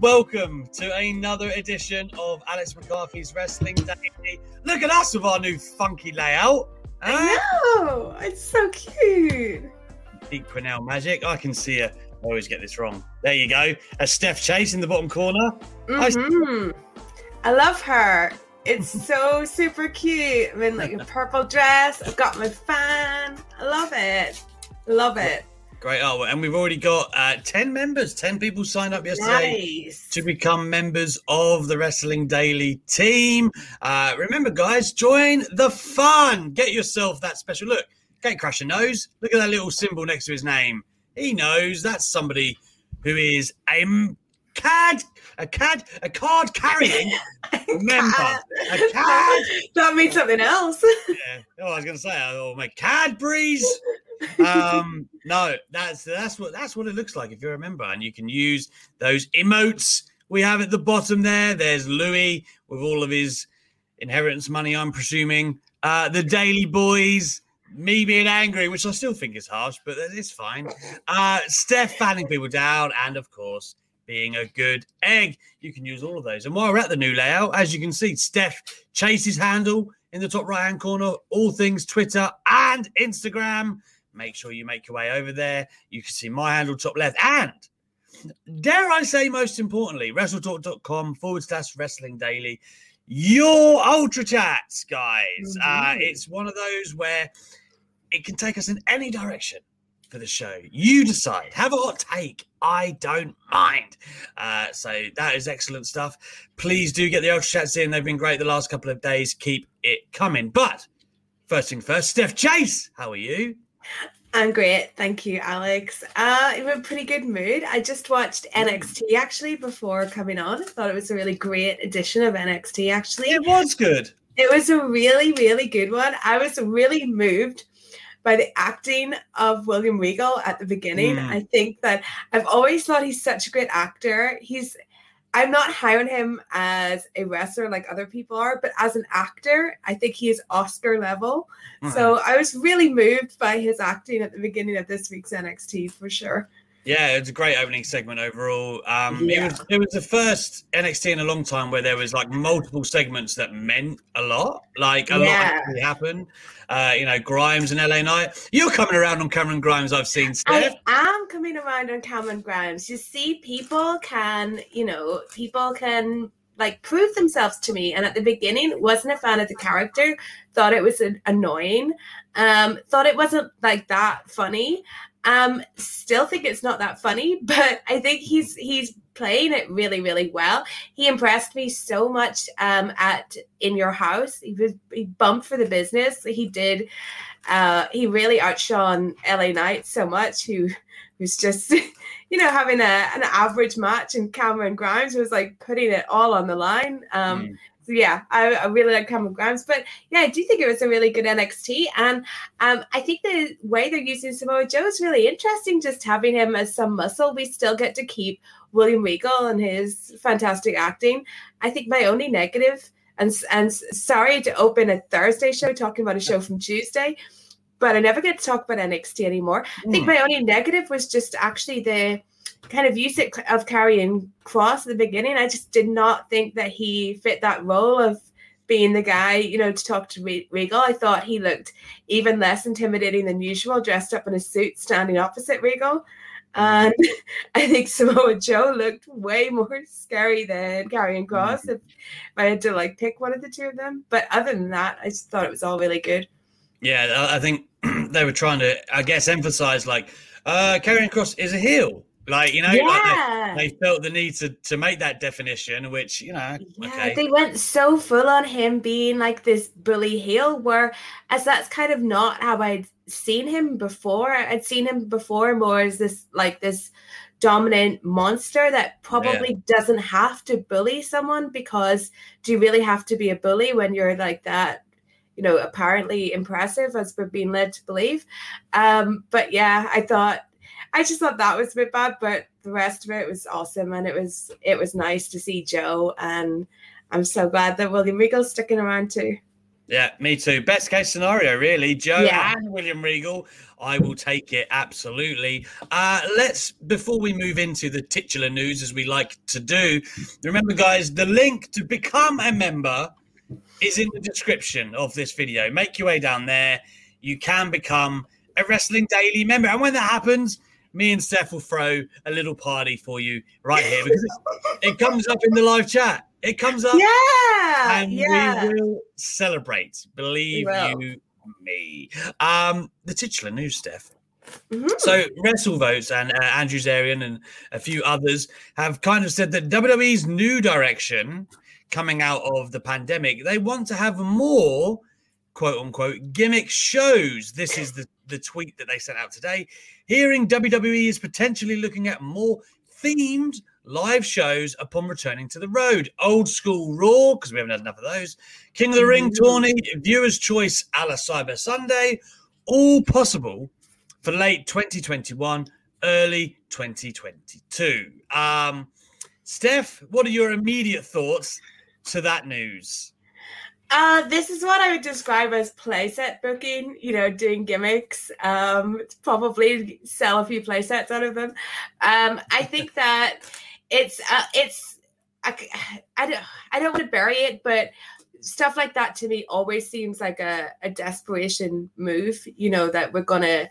And welcome to another edition of Alex McCarthy's Wrestling Daily. Look at us with our new funky layout. Huh? I know. It's so cute. Pete Quinnell magic. I can see her. I always get this wrong. There you go. A Steph Chase in the bottom corner. Steph. Mhm. I love her. It's so super cute. I'm in like a purple dress. I've got my fan. I love it. Love it. Great artwork. And we've already got uh, 10 members. 10 people signed up yesterday. Nice. to become members of the Wrestling Daily team. Uh, remember, guys, join the fun. Get yourself that special look. Gate Crusher knows. Look at that little symbol next to his name. He knows that's somebody who is a m- cad, a cad, a card carrying member. A cad. That means something else. Yeah. Oh, I was going to say, oh, my Cadbury's. Um, no, that's that's what that's what it looks like if you're a member, and you can use those emotes we have at the bottom there. There's Louis with all of his inheritance money, I'm presuming. Uh, the Daily Boys, me being angry, which I still think is harsh, but it's fine. Uh, Steph fanning people down, and of course, being a good egg. You can use all of those. And while we're at the new layout, as you can see, Steph Chase's handle in the top right hand corner, all things Twitter and Instagram. Make sure you make your way over there. You can see my handle top left. And dare I say, most importantly, WrestleTalk.com forward slash wrestling daily. Your ultra chats, guys. Uh, it's one of those where it can take us in any direction for the show. You decide. Have a hot take. I don't mind. Uh, so that is excellent stuff. Please do get the ultra chats in. They've been great the last couple of days. Keep it coming. But first thing first, Steph Chase, how are you? I'm great. Thank you, Alex. Uh, I'm in a pretty good mood. I just watched NXT actually before coming on. I thought it was a really great edition of NXT actually. It was good. It was a really, really good one. I was really moved by the acting of William Regal at the beginning. Mm. I think that I've always thought he's such a great actor. He's I'm not high on him as a wrestler like other people are, but as an actor, I think he is Oscar level. So I was really moved by his acting at the beginning of this week's NXT for sure. Yeah, it's a great opening segment overall. Um, Yeah. it was it was the first NXT in a long time where there was like multiple segments that meant a lot. Like a lot actually happened. Uh, you know, Grimes and LA Knight. You're coming around on Cameron Grimes. I've seen Steph. I am coming around on Cameron Grimes. You see, people can, you know, people can like prove themselves to me. And at the beginning, wasn't a fan of the character, thought it was an- annoying, um, thought it wasn't like that funny. Um, still think it's not that funny, but I think he's he's playing it really, really well. He impressed me so much um at in your house. He was he bumped for the business. He did uh he really outshone LA Knight so much who was just you know having a an average match and Cameron Grimes was like putting it all on the line. Um Mm. so yeah, I, I really like Cameron Grimes, but yeah, I do think it was a really good NXT, and um, I think the way they're using Samoa Joe is really interesting. Just having him as some muscle, we still get to keep William Regal and his fantastic acting. I think my only negative, and and sorry to open a Thursday show talking about a show from Tuesday, but I never get to talk about NXT anymore. I think hmm. my only negative was just actually the kind of use of Karrion Kross at the beginning. I just did not think that he fit that role of being the guy, you know, to talk to Regal. I thought he looked even less intimidating than usual, dressed up in a suit, standing opposite Regal. And I think Samoa Joe looked way more scary than Karrion Kross if I had to like pick one of the two of them. But other than that, I just thought it was all really good. Yeah, I think they were trying to, I guess, emphasize like uh Karrion Kross is a heel. Like, you know, Yeah. like they, they felt the need to to make that definition, which, you know, Yeah, okay. they went so full on him being like this bully heel, where as that's kind of not how I'd seen him before. I'd seen him before more as this like this dominant monster that probably doesn't have to bully someone because do you really have to be a bully when you're like that? You know, apparently impressive as we're being led to believe. Um, but yeah, I thought I just thought that was a bit bad, but the rest of it was awesome, and it was it was nice to see Joe, and I'm so glad that William Regal's sticking around too. Yeah, me too. Best case scenario, really. Joe Yeah. and William Regal. I will take it absolutely. Uh, let's before we move into the titular news, as we like to do. Remember, guys, the link to become a member is in the description of this video. Make your way down there. You can become a Wrestling Daily member, and when that happens, me and Steph will throw a little party for you right here because it comes up in the live chat. It comes up Yeah, and yeah. we will celebrate. Believe will. you me. Um, the titular news, Steph. Mhm. So WrestleVotes and uh, Andrew Zarian and a few others have kind of said that WWE's new direction coming out of the pandemic, they want to have more quote unquote gimmick shows. This is the, the tweet that they sent out today. Hearing WWE is potentially looking at more themed live shows upon returning to the road. Old school Raw, because we haven't had enough of those. King of the Ring tourney, Viewer's Choice a la Cyber Sunday, all possible for late 2021, early 2022. Um, Steph, what are your immediate thoughts to that news? Uh, this is what I would describe as playset booking, you know, doing gimmicks. Um, probably sell a few playsets out of them. Um, I think that it's uh, it's I, I don't I don't want to bury it, but stuff like that to me always seems like a, a desperation move. You know that we're gonna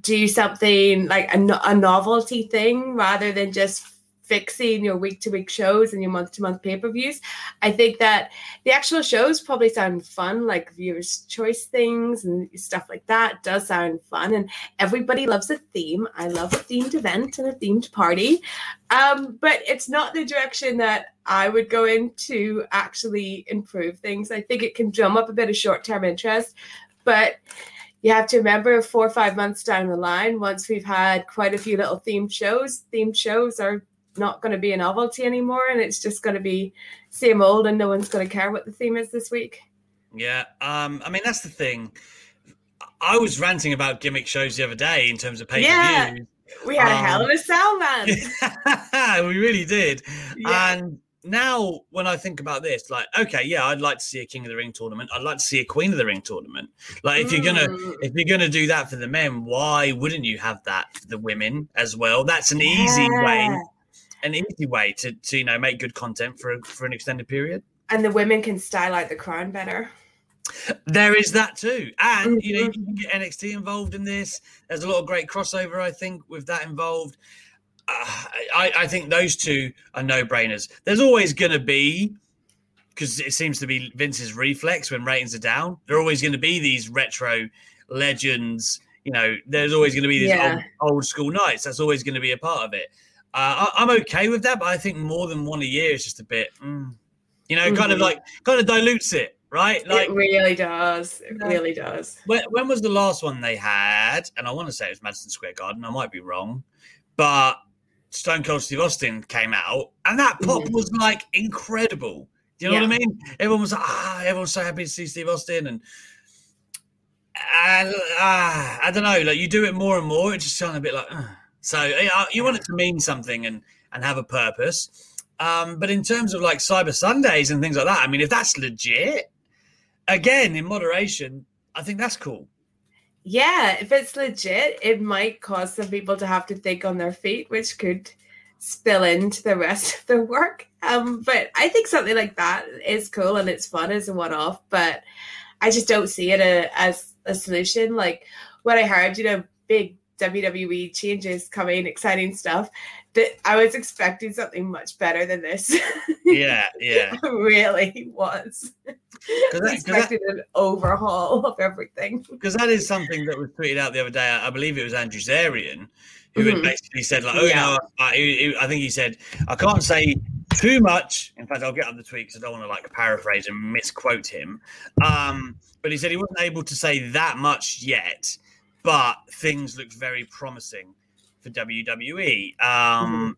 do something like a, a novelty thing rather than just fixing your week to week shows and your month to month pay per views. I think that the actual shows probably sound fun, like viewers' choice things and stuff like that does sound fun. And everybody loves a theme. I love a themed event and a themed party. Um, but it's not the direction that I would go in to actually improve things. I think it can drum up a bit of short term interest, but you have to remember four or five months down the line, once we've had quite a few little themed shows, themed shows are not going to be a novelty anymore and it's just going to be same old and no one's going to care what the theme is this week. Yeah, um, I mean that's the thing. I was ranting about gimmick shows the other day in terms of pay per Yeah. view. We had a Um, hell of a sell, man. we really did. Yeah. And now when I think about this, like, okay, yeah, I'd like to see a King of the Ring tournament. I'd like to see a Queen of the Ring tournament. Like, if you're gonna Mm. if you're gonna do that for the men, why wouldn't you have that for the women as well? That's an easy way, Yeah. An easy way to to you know make good content for a, for an extended period. And the women can style out the crown better. There is that too, and you know you can get NXT involved in this. There's a lot of great crossover, I think, with that involved. Uh, I, I think those two are no brainers. There's always going to be, because it seems to be Vince's reflex when ratings are down. There are always going to be these retro legends. You know, there's always going to be these Yeah. old, old school nights. That's always going to be a part of it. Uh, I, I'm okay with that, but I think more than one a year is just a bit, mm, you know, kind of Mhm. like kind of dilutes it, right? Like it really does. It really does. when, when was the last one they had? And I want to say it was Madison Square Garden. I might be wrong, but Stone Cold Steve Austin came out, and that pop Mhm. was like incredible. Do you know what I mean? Everyone was like, ah, everyone's so happy to see Steve Austin, and and ah, I don't know, like you do it more and more, it just sounds a bit like. "Ugh." So yeah, you want it to mean something and and have a purpose. Um, but in terms of like Cyber Sundays and things like that, I mean, if that's legit, again in moderation, I think that's cool. Yeah, if it's legit, it might cause some people to have to think on their feet, which could spill into the rest of their work. Um, but I think something like that is cool and it's fun as a one off, but I just don't see it a, as a solution. Like what I heard, you know, big WWE changes coming, exciting stuff, that I was expecting something much better than this. Yeah, yeah. really was. that- expected an overhaul of everything. because that is something that was tweeted out the other day. I I believe it was Andrew Zarian who had Mhm. basically said, like, oh, Yeah. no, I, I think he said, I can't say too much. In fact, I'll get up the tweet because I don't want to like paraphrase and misquote him. Um, but he said he wasn't able to say that much yet, but things looked very promising for WWE. Um,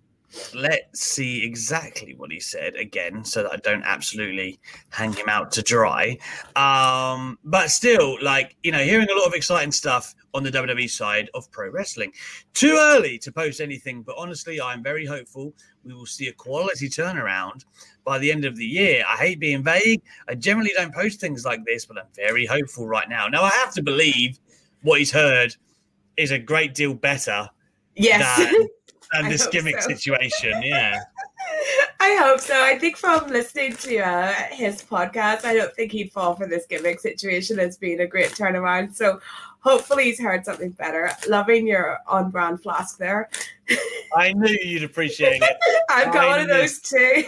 Let's see exactly what he said again, so that I don't absolutely hang him out to dry. Um, but still, like you know, hearing a lot of exciting stuff on the WWE side of pro wrestling. Too early to post anything, but honestly, I'm very hopeful we will see a quality turnaround by the end of the year. I hate being vague. I generally don't post things like this, but I'm very hopeful right now. Now I have to believe what he's heard is a great deal better Yes. than, than this gimmick so. situation. Yeah. I hope so. I think from listening to uh, his podcast, I don't think he'd fall for this gimmick situation as being a great turnaround. So hopefully he's heard something better. Loving your on brand flask there. I knew you'd appreciate it. I've got I one of those too.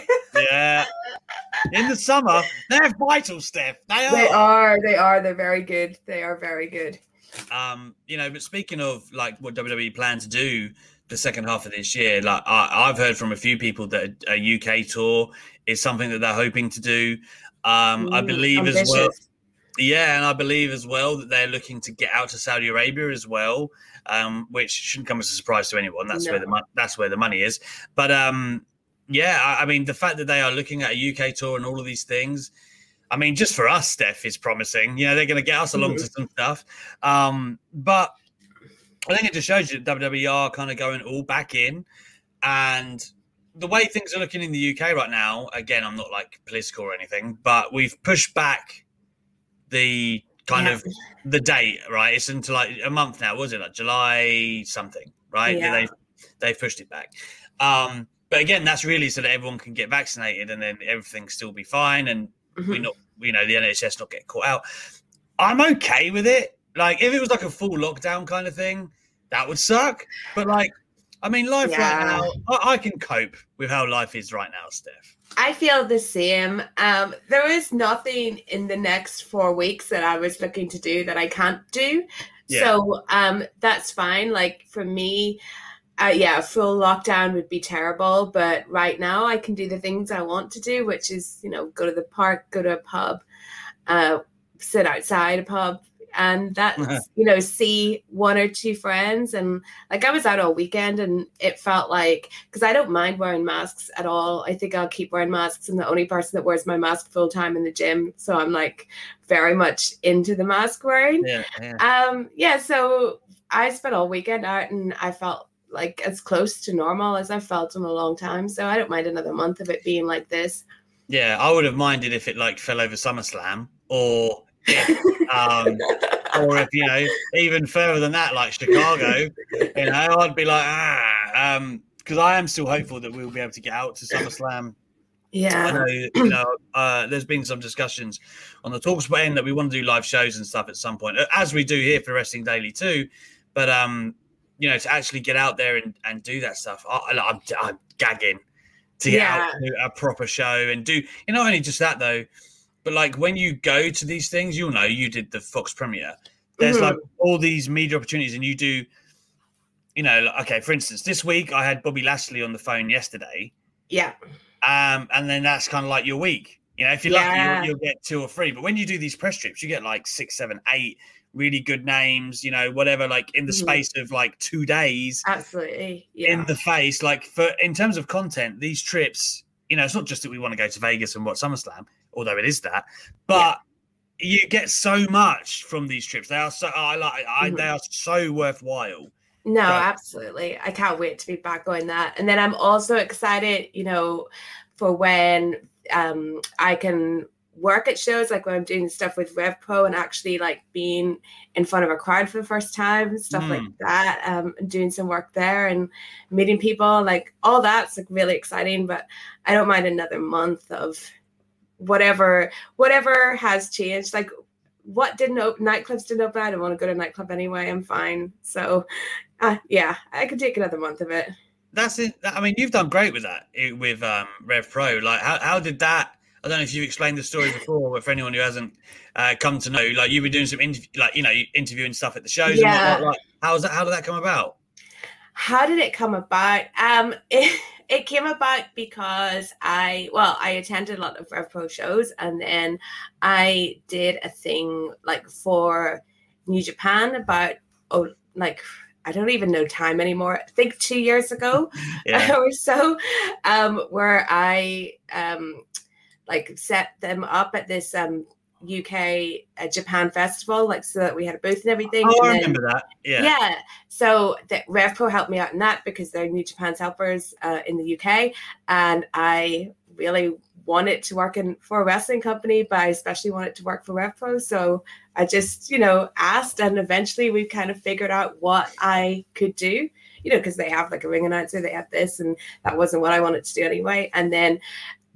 Yeah. In the summer, they're vital, Steph. They are. they are. They are. They're very good. They are very good. Um, you know, but speaking of like what WWE plan to do the second half of this year, like I, I've heard from a few people that a UK tour is something that they're hoping to do. Um, I Mm, believe as well. Yeah, and I believe as well that they're looking to get out to Saudi Arabia as well, um, which shouldn't come as a surprise to anyone. That's where the No. mon- that's where the money is. But um, yeah, I, I mean, the fact that they are looking at a UK tour and all of these things, I mean, just for us, Steph is promising. You know, they're going to get us along to some stuff. Um, but I think it just shows you that WWE are kind of going all back in, and the way things are looking in the UK right now. Again, I'm not like political or anything, but we've pushed back the kind Yeah. of the date, right? It's into like a month now, was it? Like July something, right? Yeah. They they've pushed it back. Um, but again, that's really so that everyone can get vaccinated and then everything still be fine and we Mhm. not you know the NHS not get caught out. I'm okay with it. Like if it was like a full lockdown kind of thing, that would suck. But like, I mean, life right now, I, I can cope with how life is right now, Steph. I feel the same. Um, there is nothing in the next four weeks that I was looking to do that I can't do. Yeah. So um, that's fine. Like for me, uh, yeah, full lockdown would be terrible. But right now, I can do the things I want to do, which is, you know, go to the park, go to a pub, uh, sit outside a pub. And that's, you know, see one or two friends. And like I was out all weekend and it felt like, because I don't mind wearing masks at all. I think I'll keep wearing masks. I'm the only person that wears my mask full time in the gym. So I'm like very much into the mask wearing. Yeah, yeah. Um, yeah, so I spent all weekend out and I felt like as close to normal as I've felt in a long time. So I don't mind another month of it being like this. Yeah, I would have minded if it like fell over SummerSlam or if, um, or if you know even further than that, like Chicago. You know, I'd be like ah, um, because I am still hopeful that we'll be able to get out to SummerSlam. Yeah, I Yeah. know, you know, uh, there's been some discussions on the Talksport end that we want to do live shows and stuff at some point, as we do here for Wrestling Daily too. But um, you know, to actually get out there and, and do that stuff, I, I- I'm, I'm gagging to get out to a proper show and do. You know, not only just that though, but like when you go to these things, you'll know you did the Fox premiere. There's Mhm. like all these media opportunities, and you do. You know, like, okay. For instance, this week I had Bobby Lashley on the phone yesterday, Yeah. um, and then that's kind of like your week. You know, if you're Yeah. lucky, you'll, you'll get two or three. But when you do these press trips, you get like six, seven, eight really good names. You know, whatever. Like in the Mhm. space of like two days, Absolutely. Yeah. in the face. Like for in terms of content, these trips. You know, it's not just that we want to go to Vegas and watch SummerSlam, although it is that, but you get so much from these trips. They are so I like. I, Mhm. They are so worthwhile. No, Right. absolutely. I can't wait to be back on that. And then I'm also excited, you know, for when um I can work at shows, like when I'm doing stuff with RevPro and actually like being in front of a crowd for the first time, stuff mm. like that, um, doing some work there and meeting people, like all that's like really exciting. But I don't mind another month of whatever whatever has changed. Like what didn't open nightclubs didn't open. I don't want to go to nightclub anyway. I'm fine. So uh, yeah, I could take another month of it. That's it. I mean, you've done great with that with um, Rev Pro. Like, how, how did that I don't know if you've explained the story before, but for anyone who hasn't uh, come to know, like you were doing some interview, like you know, interviewing stuff at the shows. Yeah. And like, how was that? How did that come about? How did it come about? Um, it, it came about because I, well, I attended a lot of RevPro shows, and then I did a thing like for New Japan about oh, like I don't even know time anymore. I think two years ago yeah. or so, um, where I um, like set them up at this um UK uh, Japan festival, like so that we had a booth and everything. Oh, and I remember that. Yeah. Yeah. So that RevPro helped me out in that because they're New Japan's helpers uh, in the UK, and I really wanted to work in for a wrestling company, but I especially wanted to work for RevPro. So I just, you know, asked, and eventually we kind of figured out what I could do. You know, because they have like a ring announcer, they have this, and that wasn't what I wanted to do anyway. And then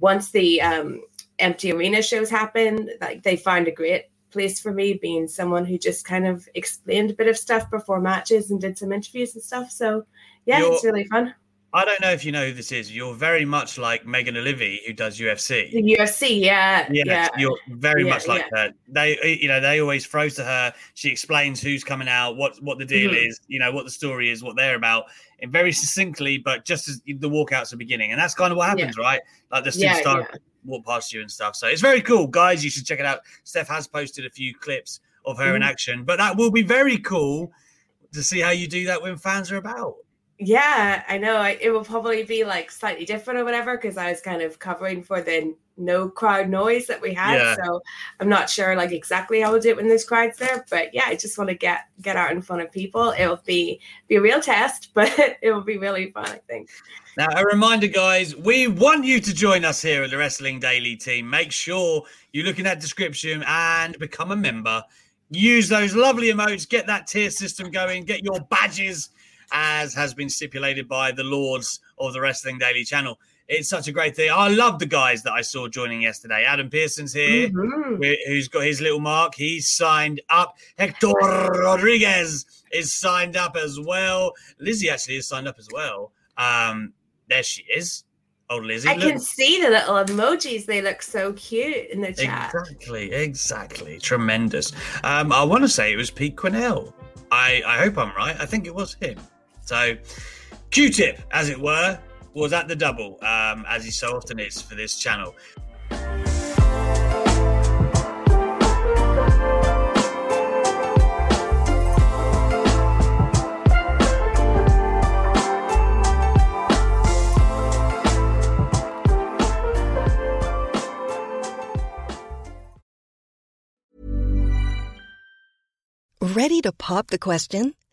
once the um, empty arena shows happen, like they find a great place for me, being someone who just kind of explained a bit of stuff before matches and did some interviews and stuff. So yeah, You're, it's really fun. I don't know if you know who this is. You're very much like Megan Olivi, who does UFC. The UFC, yeah, yes, yeah. You're very yeah, much like yeah. her. They, you know, they always throw to her. She explains who's coming out, what what the deal mm-hmm. is, you know, what the story is, what they're about, and very succinctly, but just as the walkout's the beginning, and that's kind of what happens, yeah. right? Like the superstar walk past you and stuff. So it's very cool, guys. You should check it out. Steph has posted a few clips of her mm-hmm. in action, but that will be very cool to see how you do that when fans are about. Yeah, I know. I, it will probably be like slightly different or whatever because I was kind of covering for the no crowd noise that we had. Yeah. So I'm not sure like exactly how we'll do it when there's crowds there. But yeah, I just want to get get out in front of people. It'll be be a real test, but it will be really fun, I think. Now, a reminder, guys, we want you to join us here at the Wrestling Daily team. Make sure you look in that description and become a member. Use those lovely emotes, get that tier system going, get your badges as has been stipulated by the lords of the Wrestling Daily channel. It's such a great thing. I love the guys that I saw joining yesterday. Adam Pearson's here, mm-hmm. who's got his little mark. He's signed up. Hector Rodriguez is signed up as well. Lizzie actually is signed up as well. Um, there she is. Oh, Lizzie. I look. can see the little emojis. They look so cute in the chat. Exactly, exactly. Tremendous. Um, I want to say it was Pete Quinnell. I, I hope I'm right. I think it was him. So, Q-tip, as it were, was at the double, um, as he so often is for this channel. Ready to pop the question?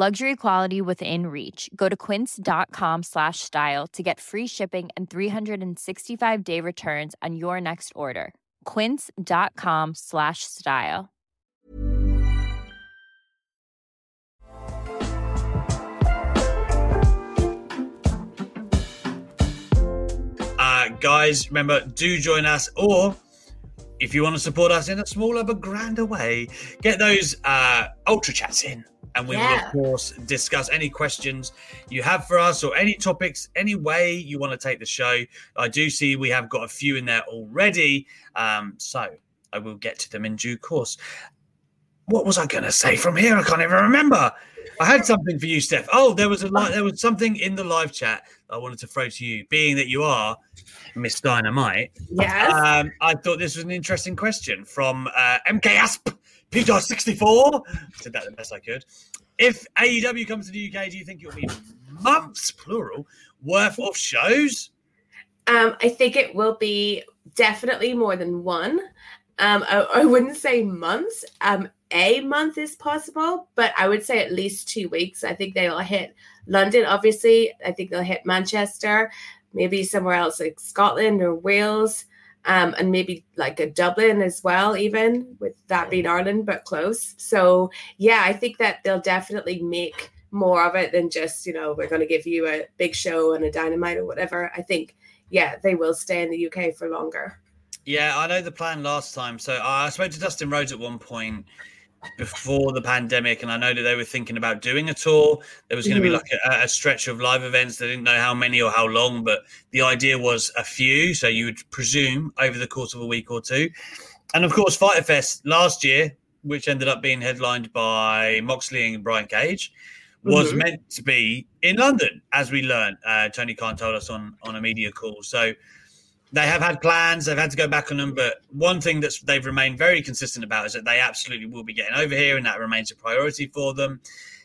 Luxury quality within reach. Go to quince.com slash style to get free shipping and 365 day returns on your next order. Quince.com slash style. Uh, guys, remember, do join us, or if you want to support us in a smaller but grander way, get those uh, ultra chats in. And we will, of course, discuss any questions you have for us or any topics, any way you want to take the show. I do see we have got a few in there already. Um, so I will get to them in due course. What was I going to say from here? I can't even remember. I had something for you, Steph. Oh, there was a li- there was something in the live chat I wanted to throw to you, being that you are Miss Dynamite. Yes. Um, I thought this was an interesting question from uh, MK Asp Peter 64. Said that the best I could. If AEW comes to the UK, do you think it'll be months, plural, worth of shows? Um, I think it will be definitely more than one. Um, I, I wouldn't say months. Um, a month is possible, but I would say at least two weeks. I think they'll hit London, obviously. I think they'll hit Manchester, maybe somewhere else like Scotland or Wales, um, and maybe like a Dublin as well, even with that being Ireland, but close. So, yeah, I think that they'll definitely make more of it than just, you know, we're going to give you a big show and a dynamite or whatever. I think, yeah, they will stay in the UK for longer. Yeah, I know the plan last time. So I spoke to Dustin Rhodes at one point before the pandemic, and I know that they were thinking about doing a tour. There was going to be Mhm. like a, a stretch of live events. They didn't know how many or how long, but the idea was a few. So you would presume over the course of a week or two. And of course, Fighter Fest last year, which ended up being headlined by Moxley and Brian Cage, was Mhm. meant to be in London, as we learned. Uh, Tony Khan told us on on a media call. So they have had plans. They've had to go back on them, but one thing that they've remained very consistent about is that they absolutely will be getting over here, and that remains a priority for them.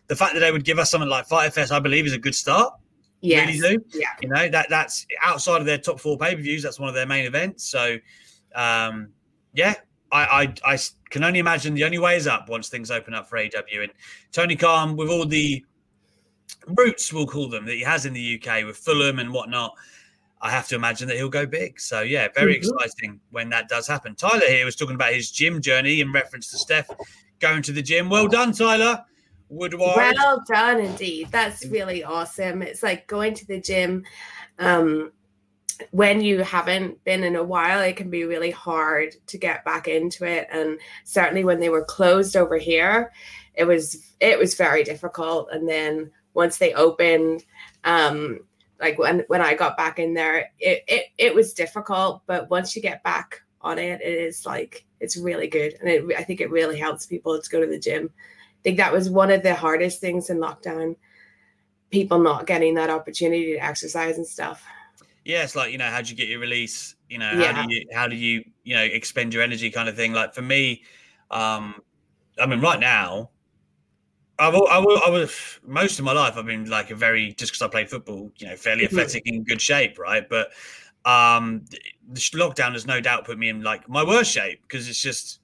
The fact that they would give us something like Fighter Fest, I believe, is a good start. Yes. Really do. Yeah. You know that that's outside of their top four pay per views. That's one of their main events. So, um, yeah, I, I I can only imagine the only way is up once things open up for AEW. And Tony Khan, with all the roots, we'll call them that he has in the UK with Fulham and whatnot. I have to imagine that he'll go big. So yeah, very Mhm. exciting when that does happen. Tyler here was talking about his gym journey in reference to Steph going to the gym. Well done, Tyler. Woodward. Well done, indeed. That's really awesome. It's like going to the gym. Um, when you haven't been in a while, it can be really hard to get back into it. And certainly when they were closed over here, it was it was very difficult. And then once they opened, um, like when when I got back in there, it it, it was difficult. But once you get back on it, it is like it's really good. And it, I think it really helps people to go to the gym. I think that was one of the hardest things in lockdown. People not getting that opportunity to exercise and stuff. yeah, it's like you know, how do you get your release? You know, how Yeah. do you how do you you know expend your energy, kind of thing. Like for me, um, I mean, right now, I will, I will, I was most of my life I've been like a very just because I played football, you know, fairly Mhm. athletic in good shape, right? But um, the lockdown has no doubt put me in like my worst shape because it's just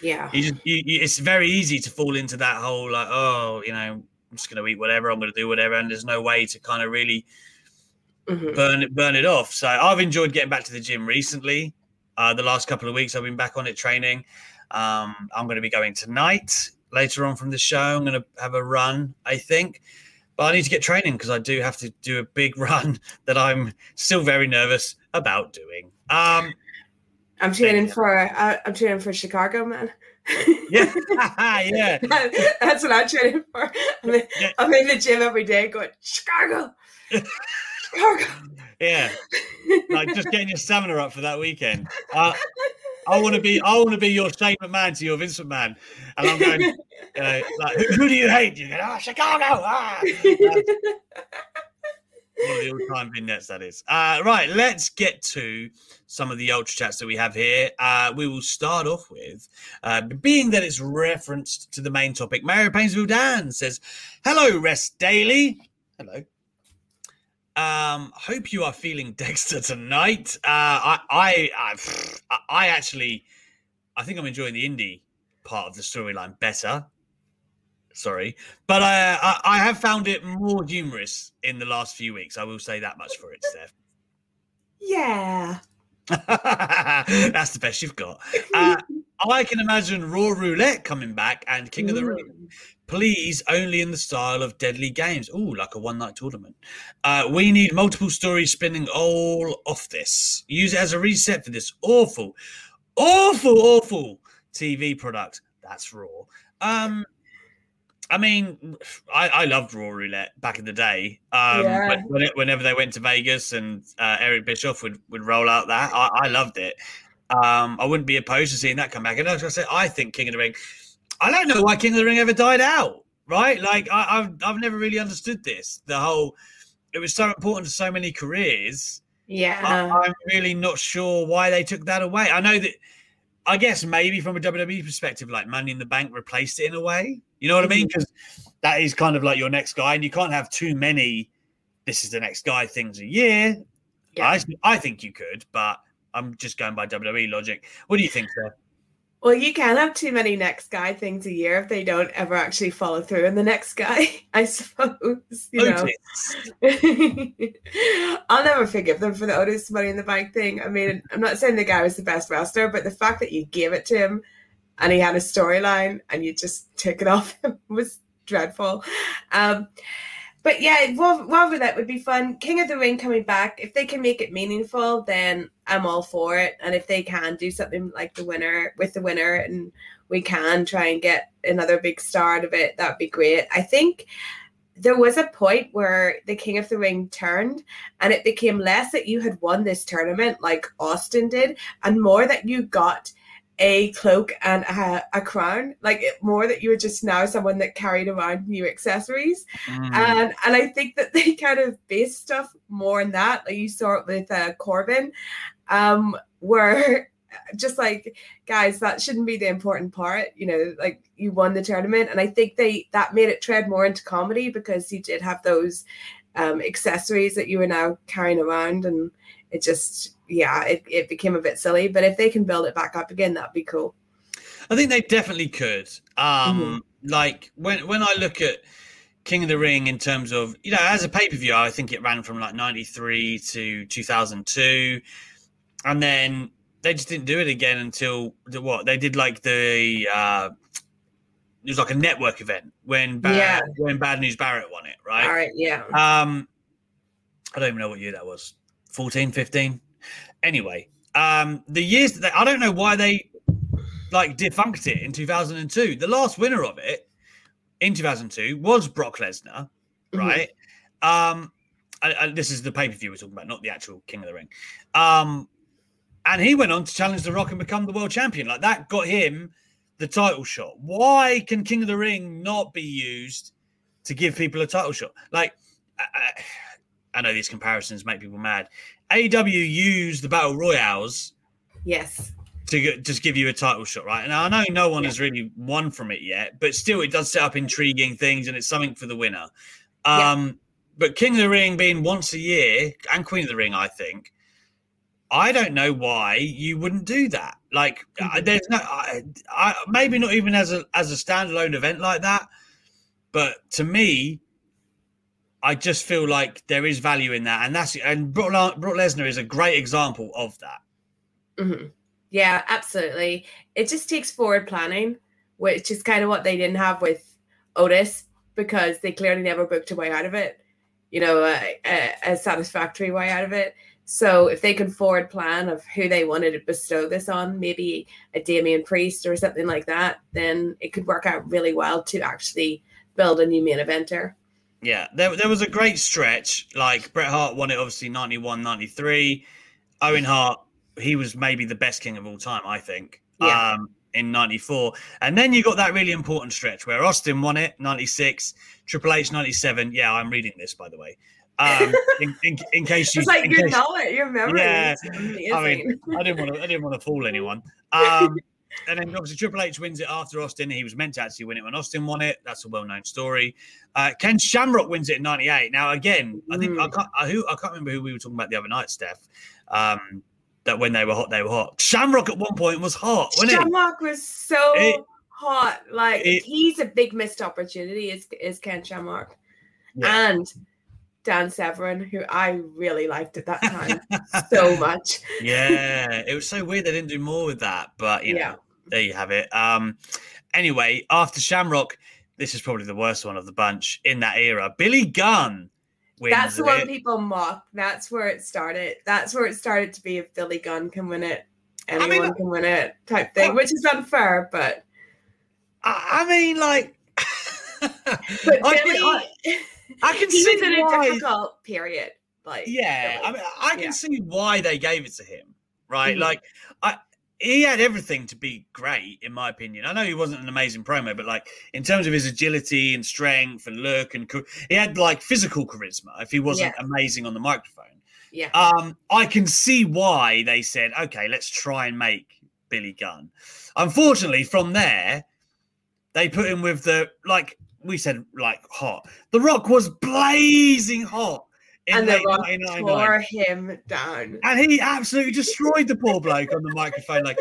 Yeah. you just you, you, it's very easy to fall into that whole like oh you know I'm just gonna eat whatever I'm gonna do whatever and there's no way to kind of really Mhm. burn it burn it off. So I've enjoyed getting back to the gym recently. Uh, the last couple of weeks I've been back on it training. Um, I'm going to be going tonight later on from the show. I'm going to have a run, I think. But I need to get training because I do have to do a big run that I'm still very nervous about doing. Um, I'm training for uh, I'm training for Chicago, man. yeah, yeah. That's what I'm training for. I'm in, Yeah. I'm in the gym every day going, Chicago. Chicago. Yeah, like just getting your stamina up for that weekend. Uh, I want to be, I want to be your Shane McMahon to your Vince McMahon, and I'm going, like, who, who do you hate? You go, oh, Chicago. Ah. One of the all-time vignettes, that is. Uh, right, let's get to some of the ultra chats that we have here. Uh, we will start off with, uh, being that it's referenced to the main topic. Mario Painesville Dan says, "Hello, Rest Daily. Hello. Um, hope you are feeling Dexter tonight. Uh, I, I, I, I actually, I think I'm enjoying the indie part of the storyline better. Sorry, but uh, I, I have found it more humorous in the last few weeks. I will say that much for it, Steph. Yeah. That's the best you've got. Uh, I can imagine Raw Roulette coming back and King of the Ring. Please, only in the style of Deadly Games. Oh, like a one night tournament. Uh, we need multiple stories spinning all off this. Use it as a reset for this awful, awful, awful TV product. That's Raw. Um, I mean, I, I loved Raw Roulette back in the day. Um, Yeah. when- whenever they went to Vegas and uh, Eric Bischoff would, would roll out that, I, I loved it. Um, I wouldn't be opposed to seeing that come back. And as I said, I think King of the Ring. I don't know why King of the Ring ever died out. Right? Like I, I've I've never really understood this. The whole it was so important to so many careers. Yeah. I, I'm really not sure why they took that away. I know that. I guess maybe from a WWE perspective, like Money in the Bank replaced it in a way. You know what I mean? Mm-hmm. Because that is kind of like your next guy, and you can't have too many. This is the next guy things a year. I, I think you could, but I'm just going by WWE logic. What do you think, sir? Well, you can't have too many next guy things a year if they don't ever actually follow through in the next guy, I suppose. You know. I'll never forgive them for the Otis money in the bank thing. I mean, I'm not saying the guy was the best wrestler, but the fact that you gave it to him and he had a storyline and you just took it off him was dreadful. Um, but yeah, Raw Roulette would be fun. King of the Ring coming back. If they can make it meaningful, then I'm all for it. And if they can do something like the winner with the winner and we can try and get another big star out of it, that'd be great. I think there was a point where the King of the Ring turned and it became less that you had won this tournament like Austin did and more that you got a cloak and a, a crown. Like it, more that you were just now someone that carried around new accessories. Mm. and and I think that they kind of based stuff more on that. Like you saw it with uh, Corbin um where just like guys that shouldn't be the important part you know like you won the tournament. And i think they that made it tread more into comedy because you did have those um accessories that you were now carrying around and it just yeah it, it became a bit silly but if they can build it back up again that'd be cool I think they definitely could. Um, Like when when I look at King of the Ring in terms of you know as a pay per view, I think it ran from like ninety three to two thousand two, and then they just didn't do it again until the what they did like the uh, it was like a network event when Bad, Yeah. when Bad News Barrett won it, right? all right yeah Um, I don't even know what year that was. 14, 15? Anyway, um, the years that they, I don't know why they like defunct it in 2002. The last winner of it in 2002 was Brock Lesnar, Mhm. right? Um, and- and this is the pay per view we're talking about, not the actual King of the Ring. Um, and he went on to challenge The Rock and become the world champion. Like that got him the title shot. Why can King of the Ring not be used to give people a title shot? Like, I, I- I know these comparisons make people mad. AEW used the battle royales yes to g- just give you a title shot, right? And I know no one has really won from it yet, but still, it does set up intriguing things, and it's something for the winner. Um, But King of the Ring being once a year, and Queen of the Ring, I think. I don't know why you wouldn't do that. Like, I there's no, I, I, maybe not even as a as a standalone event like that. But to me, I just feel like there is value in that, and that's and Brock, Brock Lesnar is a great example of that. Mhm. Yeah, absolutely. It just takes forward planning, which is kind of what they didn't have with Otis because they clearly never booked a way out of it, you know, a, a, a satisfactory way out of it. So if they can forward plan of who they wanted to bestow this on, maybe a Damian Priest or something like that, then it could work out really well to actually build a new main eventer. Yeah, there, there was a great stretch. Like Bret Hart won it obviously 91, 93. Owen Hart, he was maybe the best king of all time, I think, Yeah. um, in 94. And then you got that really important stretch where Austin won it, 96, Triple H, 97. Yeah, I'm reading this, by the way. Um, in, in, in case you. It's like your case- knowledge, your memory. Yeah. I mean, I didn't want to. I didn't want to fool anyone. Um, and then obviously Triple H wins it after Austin. He was meant to actually win it when Austin won it. That's a well-known story. Uh, Ken Shamrock wins it in '98. Now again, I think I can't. I, who I can't remember who we were talking about the other night, Steph. Um, that when they were hot, they were hot. Shamrock at one point was hot, wasn't it? Shamrock was so It- hot. Like It- he's a big missed opportunity. Is is Ken Shamrock Yeah. and Dan Severn, who I really liked at that time so much. yeah, it was so weird they didn't do more with that, but you know, Yeah. There you have it. Um, anyway, after Shamrock, this is probably the worst one of the bunch in that era. Billy Gunn wins That's the one it. people mock. That's where it started. That's where it started to be if Billy Gunn can win it, anyone mean, can win it type thing, which is unfair, but I, I mean, like, but I can- Billy, I- I can see in why- a difficult period. Like Yeah, I mean, I can Yeah. see why they gave it to him, right? Mhm. Like, I he had everything to be great, in my opinion. I know he wasn't an amazing promo, but like in terms of his agility and strength and look and he had like physical charisma. If he wasn't Yeah. amazing on the microphone, yeah. um, I can see why they said, okay, let's try and make Billy Gunn. Unfortunately, from there, they put him with the like we said, like hot. The Rock was blazing hot and the late Rock tore him down. And he absolutely destroyed the poor bloke on the microphone. Like,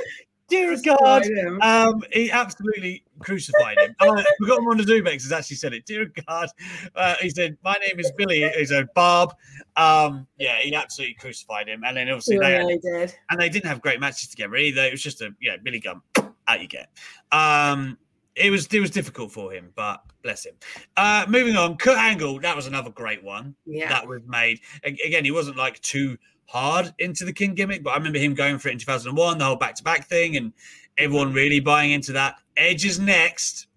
dear God, um, he absolutely crucified him. Oh, I forgot Ronda Zubex has actually said it. Dear God, uh, he said, "My name is Billy." He said, "Bob." Um, yeah, he absolutely crucified him. And then obviously He they really did. and they didn't have great matches together either. It was just a yeah, Billy Gunn out you get. Um, it was it was difficult for him, but bless him. Uh, moving on, Kurt Angle, that was another great one Yeah. that was made. Again, he wasn't like too hard into the King gimmick, but I remember him going for it in 2001, the whole back to back thing, and everyone really buying into that. Edge is next,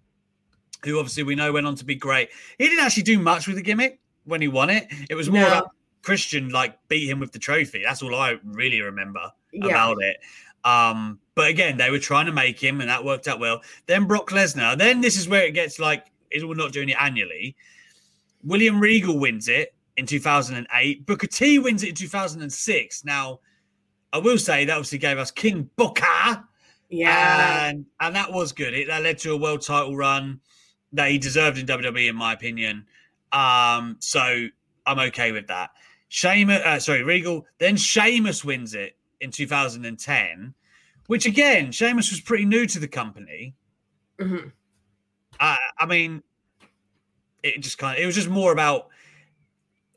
who obviously we know went on to be great. He didn't actually do much with the gimmick when he won it. It was more No. about Christian like beat him with the trophy. That's all I really remember Yeah. about it. Um, but again, they were trying to make him, and that worked out well. Then Brock Lesnar. Then this is where it gets like is we're not doing it annually. William Regal wins it in 2008. Booker T wins it in 2006. Now, I will say that obviously gave us King Booker, Yeah. and and that was good. It that led to a world title run that he deserved in WWE, in my opinion. Um, so I'm okay with that. Sheamus, uh, sorry, Regal. Then Sheamus wins it in 2010, which again, Sheamus was pretty new to the company. Mhm. I, I mean, it just kind of, it was just more about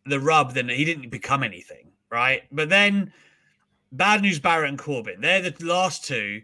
the rub than he didn't become anything, right? But then Bad News Barrett and Corbin, they're the last two,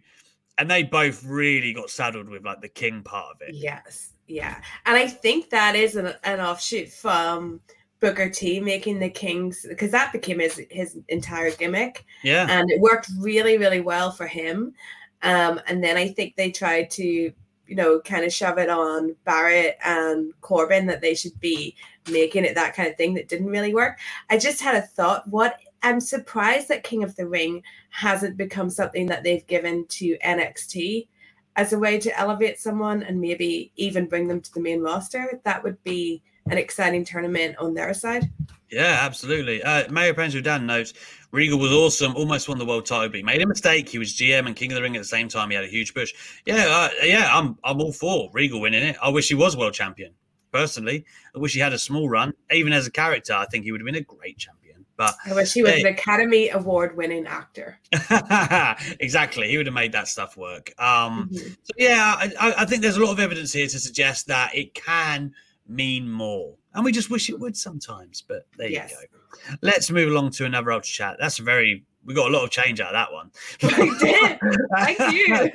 and they both really got saddled with like the king part of it. Yes. Yeah. And I think that is an, an offshoot from Booker T making the Kings because that became his his entire gimmick. Yeah. And it worked really, really well for him. Um, and then I think they tried to, you know, kind of shove it on Barrett and Corbin that they should be making it that kind of thing that didn't really work. I just had a thought. What I'm surprised that King of the Ring hasn't become something that they've given to NXT as a way to elevate someone and maybe even bring them to the main roster. That would be an exciting tournament on their side. Yeah, absolutely. Uh, Mayor Penzo Dan notes Regal was awesome, almost won the world title, but he made a mistake. He was GM and King of the Ring at the same time. He had a huge push. Yeah, uh, yeah, I'm I'm all for Regal winning it. I wish he was world champion. Personally, I wish he had a small run. Even as a character, I think he would have been a great champion. But I wish he was Hey. an Academy Award winning actor. exactly, he would have made that stuff work. Um, Mhm. so yeah, I- I think there's a lot of evidence here to suggest that it can mean more, and we just wish it would sometimes. But there Yes. you go. Let's move along to another ultra chat. That's a very we got a lot of change out of that one. I did. Thank you.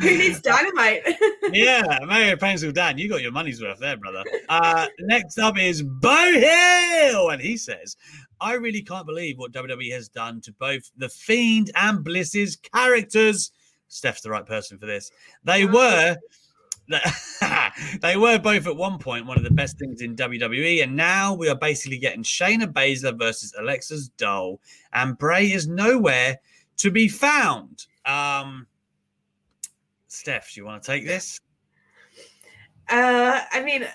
Who needs dynamite? yeah, Mario Pencil Dan, you got your money's worth there, brother. Uh, next up is Bo Hill, and he says, I really can't believe what WWE has done to both The Fiend and Bliss's characters. Steph's the right person for this. They were. they were both at one point one of the best things in WWE, and now we are basically getting Shayna Baszler versus Alexa's doll, and Bray is nowhere to be found. Um, Steph, do you want to take this? Uh, I mean,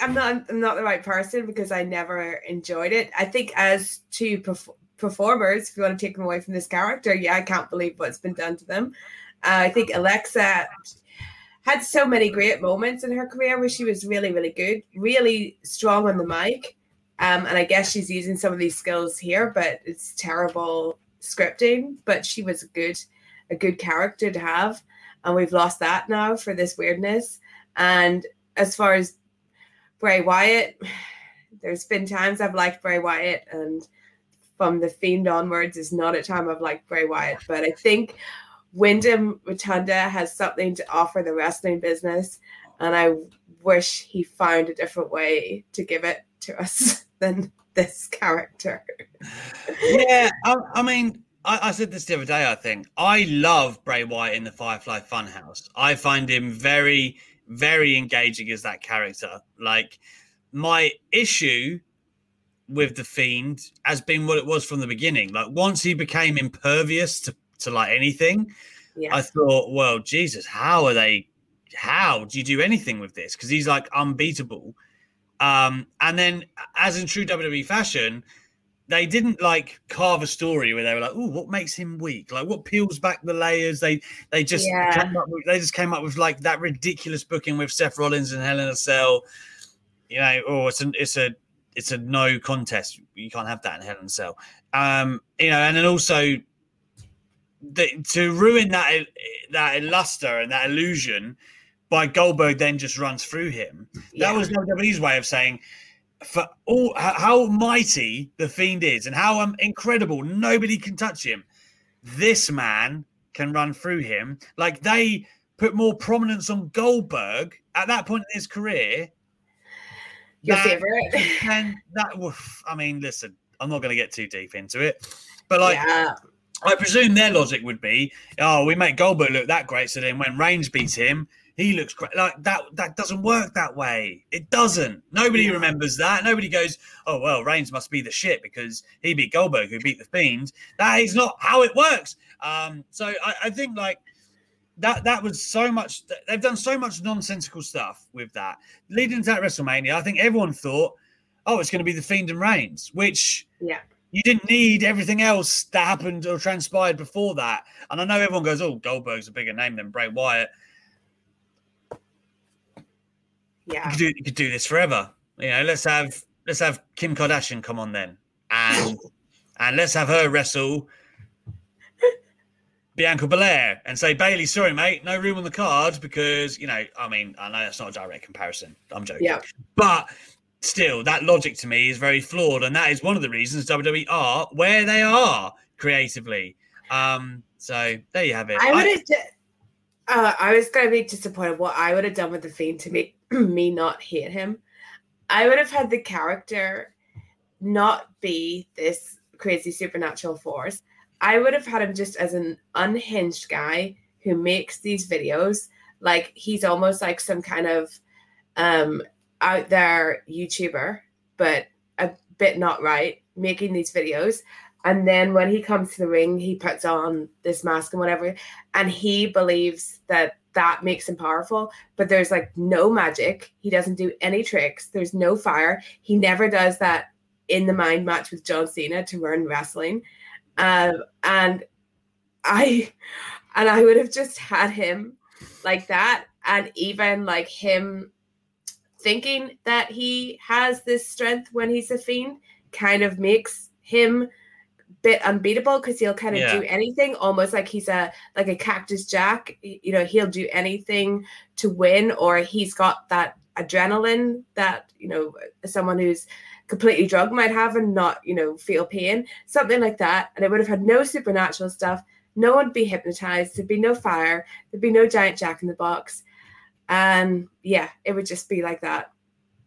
I'm not. I'm not the right person because I never enjoyed it. I think as to perf- performers, if you want to take them away from this character, yeah, I can't believe what's been done to them. Uh, I think Alexa had so many great moments in her career where she was really, really good, really strong on the mic. Um, and I guess she's using some of these skills here, but it's terrible scripting. But she was a good, a good character to have. and we've lost that now for this weirdness. And as far as Bray Wyatt, there's been times I've liked Bray Wyatt, and from the Fiend onwards is not a time I've liked Bray Wyatt. But I think Wyndham Rotunda has something to offer the wrestling business, and I wish he found a different way to give it to us than this character. yeah, I, I mean, I, I, said this the other day. I think I love Bray Wyatt in the Firefly Funhouse. I find him very, very engaging as that character. Like my issue with the Fiend has been what it was from the beginning. Like once he became impervious to to like anything, yeah. I thought, well, Jesus, how are they? How do you do anything with this? Because he's like unbeatable. Um, and then, as in true WWE fashion, they didn't like carve a story where they were like, "Oh, what makes him weak? Like, what peels back the layers?" They they just yeah. with, they just came up with like that ridiculous booking with Seth Rollins and Hell in a Cell. You know, oh, it's a it's a it's a no contest. You can't have that in Hell in a Cell. Um, you know, and then also the, to ruin that that luster and that illusion by Goldberg then just runs through him. Yeah. That was WWE's way of saying for all how mighty the fiend is and how um, incredible nobody can touch him this man can run through him like they put more prominence on goldberg at that point in his career your that, favorite and that i mean listen i'm not going to get too deep into it but like yeah. I presume their logic would be oh we make goldberg look that great so then when reigns beats him he looks great. Like that, that doesn't work that way. It doesn't. Nobody yeah. remembers that. Nobody goes, oh, well, Reigns must be the shit because he beat Goldberg, who beat The Fiend. That is not how it works. Um, so I, I think like that, that was so much, they've done so much nonsensical stuff with that. Leading to that WrestleMania, I think everyone thought, oh, it's going to be The Fiend and Reigns, which. Yeah you didn't need everything else that happened or transpired before that. And I know everyone goes, "Oh, Goldberg's a bigger name than Bray Wyatt." Yeah, you could, do, you could do this forever. You know, let's have let's have Kim Kardashian come on then, and and let's have her wrestle Bianca Belair and say, Bayley, sorry, mate, no room on the card because, you know, I mean, I know that's not a direct comparison. I'm joking. Yeah. But still, that logic to me is very flawed. And that is one of the reasons WWE are where they are creatively. Um, so there you have it. I would have, uh, I was going to be disappointed what I would have done with the Fiend to make me not hate him. I would have had the character not be this crazy supernatural force. I would have had him just as an unhinged guy who makes these videos. Like he's almost like some kind of um out there YouTuber, but a bit not right, making these videos. And then when he comes to the ring, he puts on this mask and whatever, and he believes that that makes him powerful. But there's like no magic. He doesn't do any tricks. There's no fire. He never does that in the mind match with John Cena to learn wrestling. Um, and I, and I would have just had him like that, and even like him thinking that he has this strength when he's a fiend kind of makes him bit unbeatable because he'll kind of yeah. do anything almost like he's a like a cactus jack. You know he'll do anything to win or he's got that adrenaline that you know someone who's completely drugged might have and not you know feel pain something like that. And it would have had no supernatural stuff. No one would be hypnotized. There'd be no fire. There'd be no giant jack in the box and yeah it would just be like that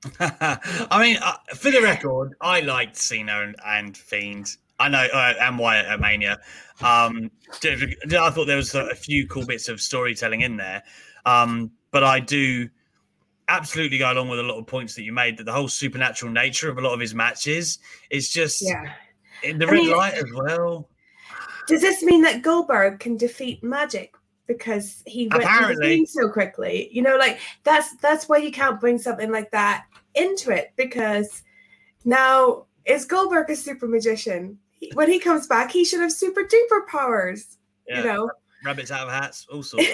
I mean, uh, for the record, I liked Cena and, and Fiend. I know, uh, and Wyatt at Mania. Um, I thought there was a few cool bits of storytelling in there, um, but I do absolutely go along with a lot of points that you made. That the whole supernatural nature of a lot of his matches is just yeah. in the I red mean, light as well. Does this mean that Goldberg can defeat magic because he went Apparently. so quickly? You know, like that's that's why you can't bring something like that into it because now is Goldberg a super magician? when he comes back, he should have super duper powers. Yeah. You know, rabbits out of hats, all sorts.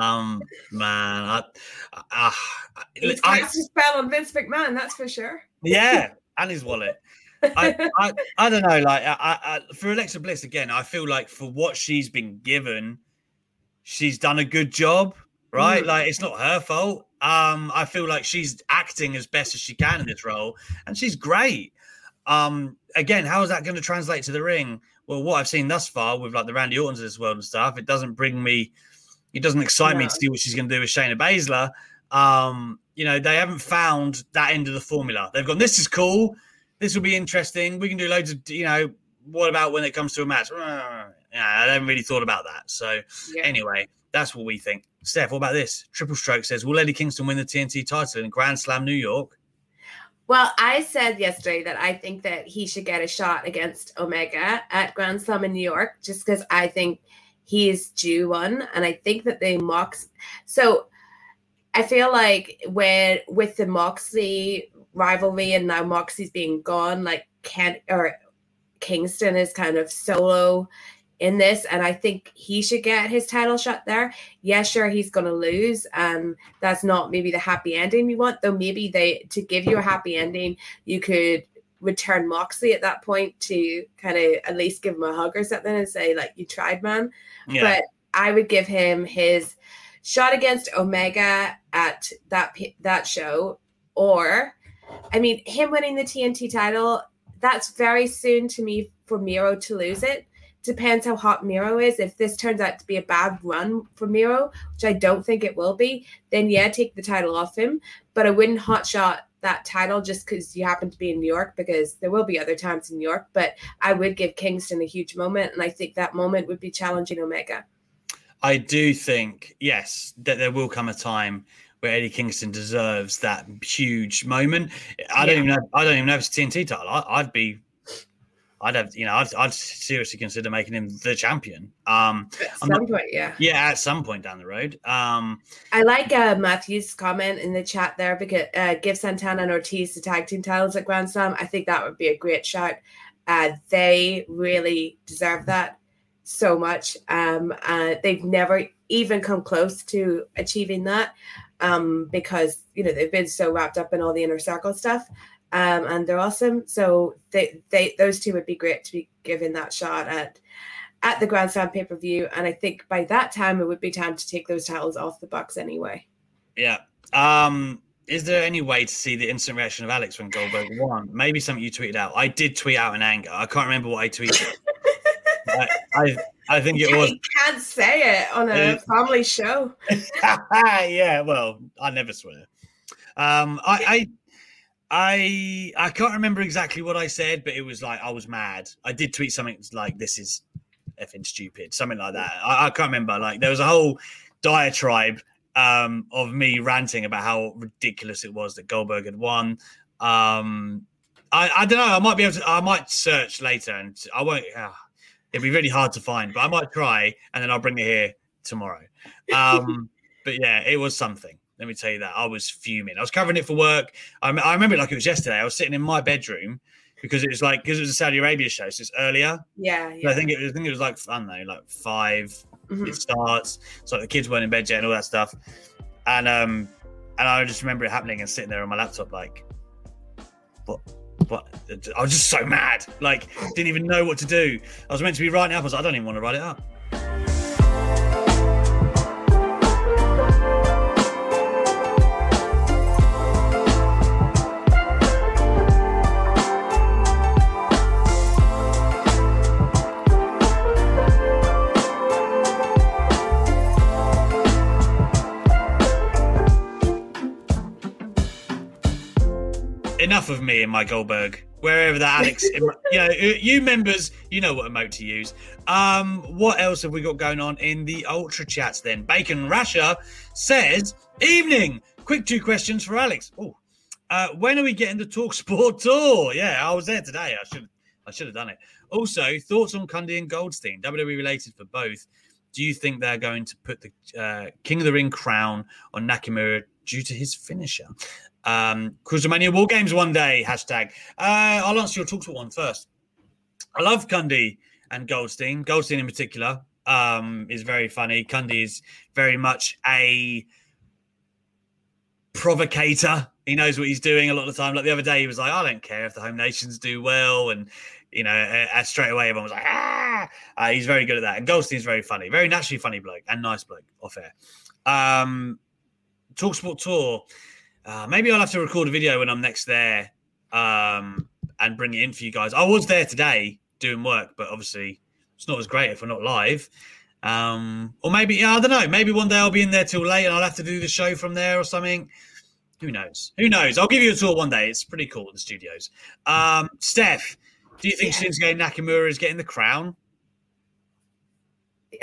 um, man, I, I, he's I, cast a spell on Vince McMahon, that's for sure. Yeah, and his wallet. I, I, I don't know. Like, I, I, for Alexa Bliss again, I feel like for what she's been given, she's done a good job, right? Mhm. Like it's not her fault. Um, I feel like she's acting as best as she can in this role, and she's great. Um, again, how is that going to translate to the ring? Well, what I've seen thus far with like the Randy Ortons of this world and stuff, it doesn't bring me, it doesn't excite me to see what she's going to do with Shayna Baszler. Um, you know, they haven't found that end of the formula. They've gone, this is cool, this will be interesting. We can do loads of, you know, what about when it comes to a match? Yeah, I haven't really thought about that. So Yeah. anyway, that's what we think. Steph, what about this? Triple Stroke says, will Eddie Kingston win the TNT title in Grand Slam New York? Well, I said yesterday that I think that he should get a shot against Omega at Grand Slam in New York, just because I think he's due one, and I think that they Mox. So I feel like when with the Moxley rivalry and now Moxley's being gone, like Kent or Kingston is kind of solo in this, and I think he should get his title shot there. Yeah, sure, he's gonna lose, and that's not maybe the happy ending you want. Though maybe they to give you a happy ending, you could return Moxley at that point to kind of at least give him a hug or something and say like you tried, man. Yeah. But I would give him his shot against Omega at that that show, or I mean him winning the TNT title. That's very soon to me for Miro to lose it. Depends how hot Miro is. If this turns out to be a bad run for Miro, which I don't think it will be, then yeah, take the title off him. But I wouldn't hot shot that title just because you happen to be in New York, because there will be other times in New York. But I would give Kingston a huge moment, and I think that moment would be challenging Omega. I do think, yes, that there will come a time where Eddie Kingston deserves that huge moment. I don't even know. I don't even know if it's a TNT title. I, I'd be, I'd have, you know, I'd, I'd seriously consider making him the champion. Um, At some not- point, yeah. yeah, at some point down the road. Um, I like uh, Matthew's comment in the chat there because uh, give Santana and Ortiz the tag team titles at Grand Slam. I think that would be a great shout. Uh, they really deserve that so much. Um, uh, they've never even come close to achieving that um, because you know they've been so wrapped up in all the inner circle stuff. Um, and they're awesome. So they, they those two would be great to be given that shot at at the Grand Slam pay per view. And I think by that time it would be time to take those titles off the Bucks anyway. yeah. Um, is there any way to see the instant reaction of Alex when Goldberg won? Maybe something you tweeted out. I did tweet out in anger. I can't remember what I tweeted. I, I, I think it was You can't say it on a family show. yeah, well, I never swear. Um, I, I, I, I can't remember exactly what I said, but it was like I was mad. I did tweet something like "This is effing stupid," something like that. I, I can't remember. Like there was a whole diatribe um, of me ranting about how ridiculous it was that Goldberg had won. Um, I, I don't know. I might be able to. I might search later, and I won't. ah, it'd be really hard to find, but I might try, and then I'll bring it here tomorrow. Um, but yeah, it was something. Let me tell you that I was fuming. I was covering it for work. I remember it like it was yesterday. I was sitting in my bedroom because it was like because it was a Saudi Arabia show, so it's earlier. Yeah, yeah. I think it was. I think it was like I don't know, like 5 Mhm. It starts. So the kids weren't in bed yet and all that stuff. And um, and I just remember it happening and sitting there on my laptop like, what? What? I was just so mad. Like, didn't even know what to do. I was meant to be writing it up. I was like, I don't even want to write it up. Enough of me and my Goldberg. Wherever that Alex, you know, you members, you know what emote to use. Um, what else have we got going on in the ultra chats? Then Bacon Rasher says, "Evening, quick two questions for Alex. Oh, uh, when are we getting the Talk Sport tour? Yeah, I was there today. I should, I should have done it. Also, thoughts on Cundy and Goldstein, WWE related for both. Do you think they're going to put the uh, King of the Ring crown on Nakamura due to his finisher? Um, Cruisermania War Games one day. Hashtag. Uh, I'll answer your talk to one first. I love Cundy and Goldstein. Goldstein in particular um, is very funny. Cundy is very much a provocator. He knows what he's doing a lot of the time. Like the other day, he was like, "I don't care if the home nations do well," and you know, uh, straight away everyone was like, ah, uh, he's very good at that. And Goldstein's very funny, very naturally funny bloke and nice bloke off air. Um, Talksport Tour. Uh, maybe I'll have to record a video when I'm next there um, and bring it in for you guys. I was there today doing work, but obviously it's not as great if we're not live. Um, or maybe yeah, I don't know. Maybe one day I'll be in there till late and I'll have to do the show from there or something. Who knows? Who knows? I'll give you a tour one day. It's pretty cool in the studios. Um, Steph, do you think yeah. Shinsuke Nakamura is getting the crown?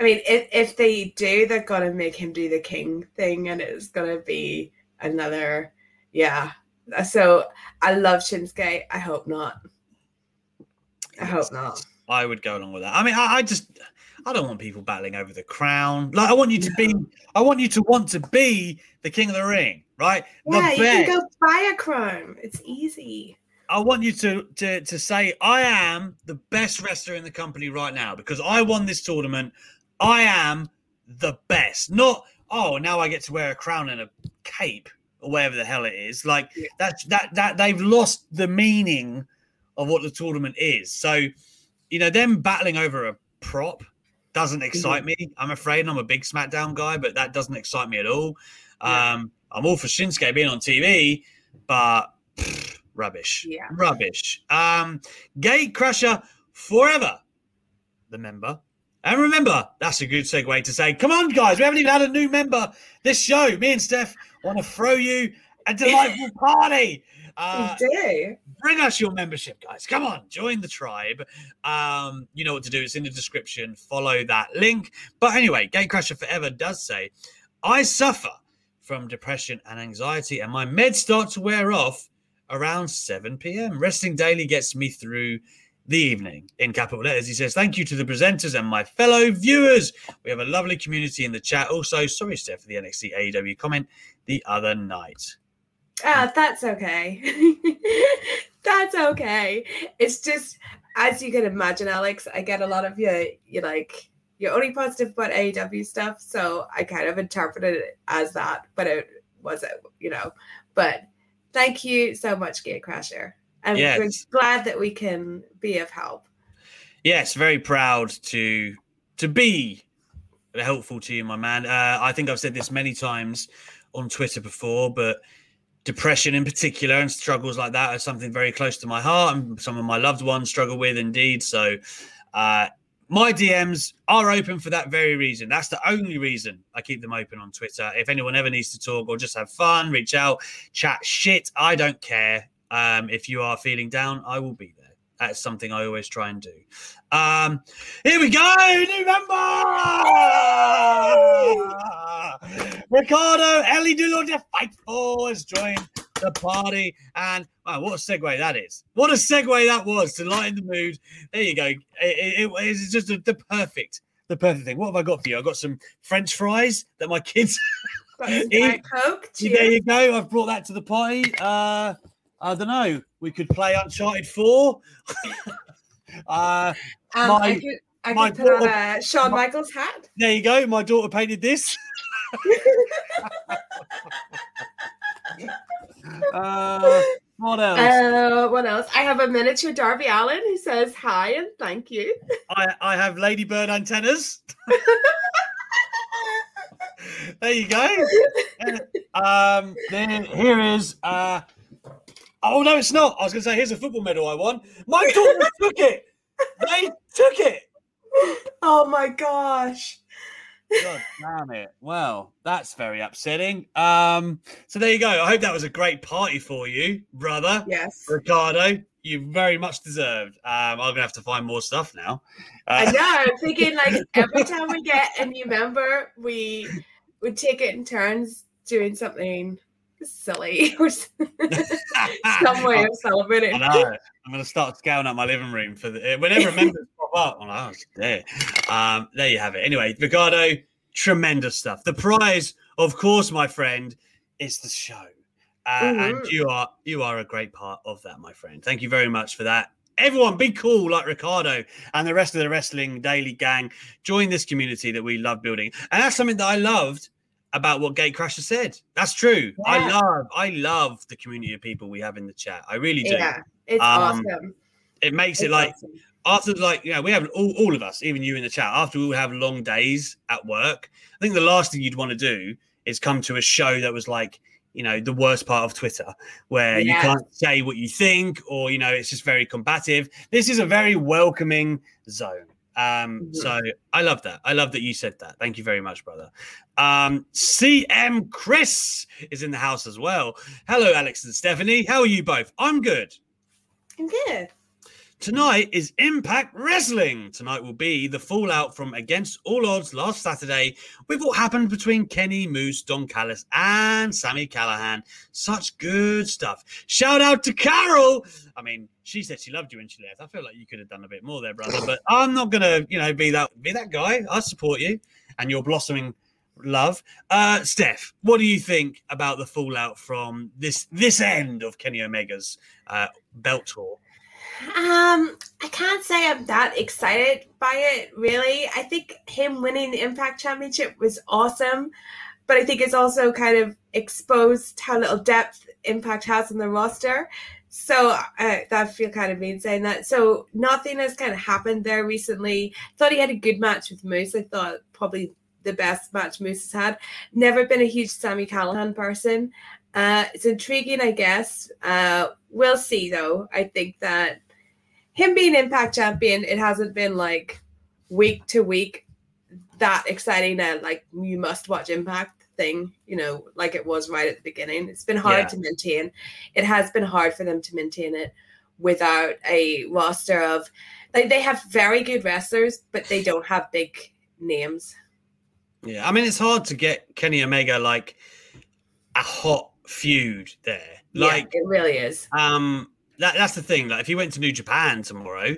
I mean, if, if they do, they're gonna make him do the king thing, and it's gonna be another, yeah. Uh, so I love Shinsuke. I hope not. I hope not. I would go along with that. I mean, I, I just I don't want people battling over the crown. Like I want you to be, I want you to want to be the king of the ring, right? Yeah, you can go buy a crown. It's easy. I want you to to to say I am the best wrestler in the company right now because I won this tournament. I am the best. Not oh now I get to wear a crown and a cape or whatever the hell it is. Like yeah. that that that they've lost the meaning of what the tournament is. So you know them battling over a prop doesn't excite me. I'm afraid I'm a big SmackDown guy, but that doesn't excite me at all. Yeah. Um, I'm all for Shinsuke being on TV, but pff, rubbish. Yeah. Rubbish. Um, Gatecrasher forever, the member. And remember, that's a good segue to say, come on, guys, we haven't even had a new member this show. Me and Steph want to throw you a delightful party. Uh. Bring us your membership, guys. Come on, join the tribe. Um, you know what to do. It's in the description. Follow that link. But anyway, Gatecrasher Forever does say, I suffer from depression and anxiety, and my meds start to wear off around 7 p.m. Wrestling Daily gets me through the evening in capital letters. He says, Thank you to the presenters and my fellow viewers. We have a lovely community in the chat. Also, sorry, Steph, for the NXT AEW comment the other night. Ah, that's okay. that's okay. It's just as you can imagine, Alex, I get a lot of your you like you're only positive about AEW stuff, so I kind of interpreted it as that, but it wasn't, you know. But thank you so much, Gear Gatecrasher. I'm yes. glad that we can be of help. Yes, very proud to to be helpful to you, my man. Uh, I think I've said this many times on Twitter before, but depression in particular and struggles like that are something very close to my heart and some of my loved ones struggle with indeed. So uh, my dms are open for that very reason. That's the only reason i keep them open on twitter. If anyone ever needs to talk or just have fun reach out chat shit i don't care. Um, if you are feeling down i will be there that's something I always try and do. Um, here we go, new member, Ricardo Ellie Dulor Fightful has joined the party, and wow, what a segue that is! What a segue that was to lighten the mood. There you go. It, it, it's just a, the perfect, the perfect thing. What have I got for you? I've got some French fries that my kids eat. Coke. There you go. I've brought that to the party. Uh, I don't know. We could play Uncharted Four. uh, um, my, I could, I my could put daughter, on a Shawn my, Michaels hat. There you go. My daughter painted this. uh, what else? Uh, what else? I have a miniature Darby Allin who says hi and thank you. I, I have Ladybird antennas. there you go. um, then here is uh, Oh no, it's not. I was going to say, here's a football medal I won. My daughter took it. They took it. Oh my gosh. God damn it. Well, that's very upsetting. Um, so there you go. I hope that was a great party for you, brother. Yes. Ricardo, you very much deserved. Um, I'm gonna have to find more stuff now. Uh, I know. I'm thinking like every time we get a new member, we would take it in turns doing something silly or some way of celebrating. I know. I'm going to start scouting out my living room for the, whenever members pop up. I'm like, oh, there. Um, there you have it. Anyway, Ricardo, tremendous stuff. The prize, of course, my friend, is the show. Uh, mm-hmm. And you are you are a great part of that, my friend. Thank you very much for that. Everyone, be cool like Ricardo and the rest of the Wrestling Daily gang. Join this community that we love building, and that's something that I loved about what Gatecrasher said. That's true. Yeah. I love, I love the community of people we have in the chat. I really do. Yeah, it's um, awesome. It makes it like awesome. after like yeah, we have all, all of us even you in the chat after we all have long days at work i think the last thing you'd want to do is come to a show that was like you know the worst part of twitter where you can't say what you think or you know it's just very combative this is a very welcoming zone um Mhm. so i love that. I love that you said that. Thank you very much brother. Um cm chris is in the house as well. Hello alex and stephanie. How are you both? I'm good. I'm good. Tonight is Impact Wrestling. Tonight will be the fallout from Against All Odds last Saturday with what happened between Kenny Moose, Don Callis, and Sami Callihan. Such good stuff. Shout out to Carol. I mean, she said she loved you when she left. I feel like you could have done a bit more there, brother. But I'm not gonna, you know, be that be that guy. I support you and your blossoming love. Uh Steph, what do you think about the fallout from this this end of Kenny Omega's uh, belt tour? Um, I can't say I'm that excited by it, really. I think him winning the Impact Championship was awesome, but I think it's also kind of exposed how little depth Impact has in the roster. So uh, that feel kind of mean saying that. So nothing has kind of happened there recently. Thought he had a good match with Moose. I thought probably the best match Moose has had. Never been a huge Sami Callihan person. Uh, it's intriguing, I guess. Uh, we'll see, though. I think that him being Impact champion, it hasn't been like week to week that exciting and like you must watch Impact thing, you know, like it was right at the beginning. It's been hard Yeah. to maintain. It has been hard for them to maintain it without a roster of like they have very good wrestlers, but they don't have big names. Yeah, I mean it's hard to get Kenny Omega like a hot feud there. Like yeah, it really is. um that that's the thing. Like if you went to New Japan tomorrow,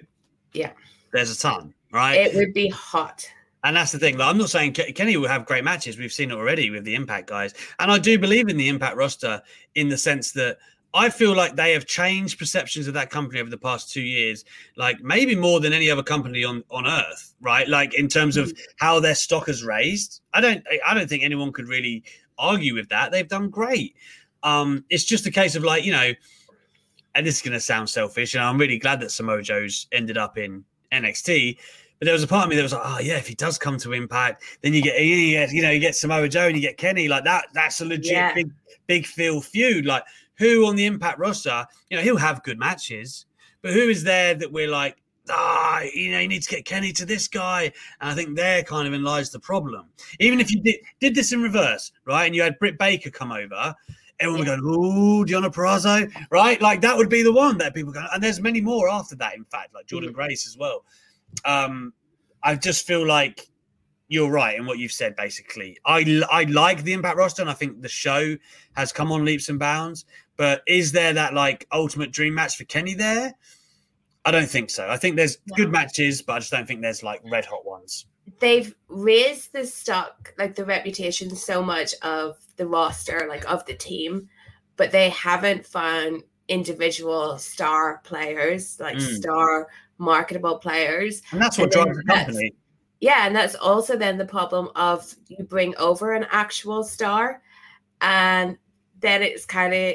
Yeah. there's a ton, right? It would be hot. and that's the thing. Like I'm not saying Ke- Kenny will have great matches. We've seen it already with the Impact guys, and I do believe in the Impact roster in the sense that I feel like they have changed perceptions of that company over the past two years, like maybe more than any other company on on earth, right? Like in terms of how their stock has raised. I don't I don't think anyone could really argue with that. They've done great. Um, it's just a case of like you know, and this is going to sound selfish, and I'm really glad that Samoa Joe's ended up in NXT. But there was a part of me that was like, oh yeah, if he does come to Impact, then you get, you get you know, you get Samoa Joe and you get Kenny like that. That's a legit Yeah. big big feel feud. Like who on the Impact roster, you know, he'll have good matches, but who is there that we're like, ah, you know, you need to get Kenny to this guy, and I think there kind of in lies the problem. Even if you did did this in reverse, right, and you had Britt Baker come over. Everyone would go, ooh, Deonna Purrazzo, right? Like that would be the one that people go, and there's many more after that, in fact, like Jordynne Grace as well um, I just feel like you're right in what you've said. Basically, I I like the Impact roster, and I think the show has come on leaps and bounds. But is there that like ultimate dream match for Kenny there? I don't think so. I think there's good matches, but I just don't think there's like red hot ones. They've raised the stock like the reputation so much of the roster like of the team but they haven't found individual star players like Mm. star marketable players And that's what drives the company. yeah and that's also then the problem of you bring over an actual star and then it's kind of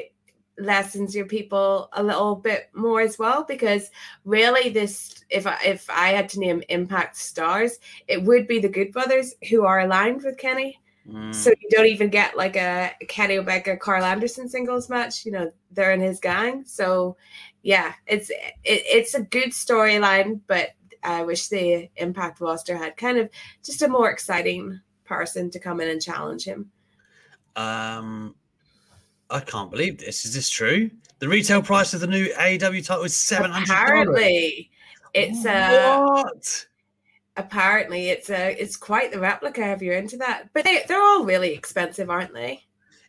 lessens your people a little bit more as well because really this if I, if I had to name impact stars it would be the good brothers who are aligned with Kenny. Mm. so you don't even get like a Kenny Omega Carl Anderson singles match you know they're in his gang. So yeah it's it, it's a good storyline but I wish the impact roster had kind of just a more exciting person to come in and challenge him. Um, I can't believe this. Is this true? The retail price of the new AEW title is seven hundred. apparently it's a what? apparently it's a it's quite the replica if you're into that but they, they're all really expensive aren't they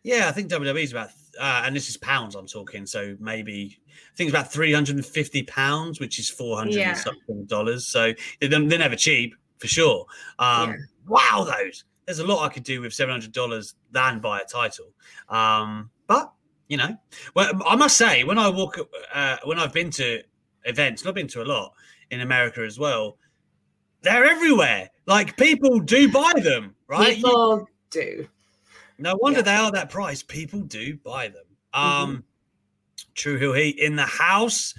Yeah, I think WWE's about, uh, and this is pounds I'm talking, so maybe I think it's about 350 pounds, which is 400 Yeah. something dollars. So they're, they're never cheap for sure. Um, Yeah. Wow, those. There's a lot I could do with $700 than buy a title. Um, but, you know, well, I must say, when I walk, uh, when I've been to events, and I've been to a lot in America as well, they're everywhere. Like people do buy them, right? You- people do no wonder Yeah. they are that price. People do buy them. Mm-hmm. Um, True Hill Heat in the house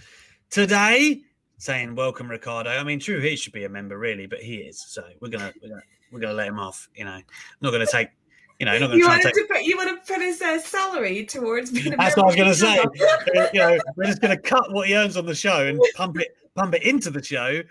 today. saying welcome Ricardo. I mean, true, he should be a member really, but he is. So we're gonna we're gonna we're gonna let him off. You know, not gonna take. You know, not gonna You try and wanted take. to put you want to put his uh, salary towards being a That's what I was going to say. you know, we're just going to cut what he earns on the show and pump it, pump it into the show.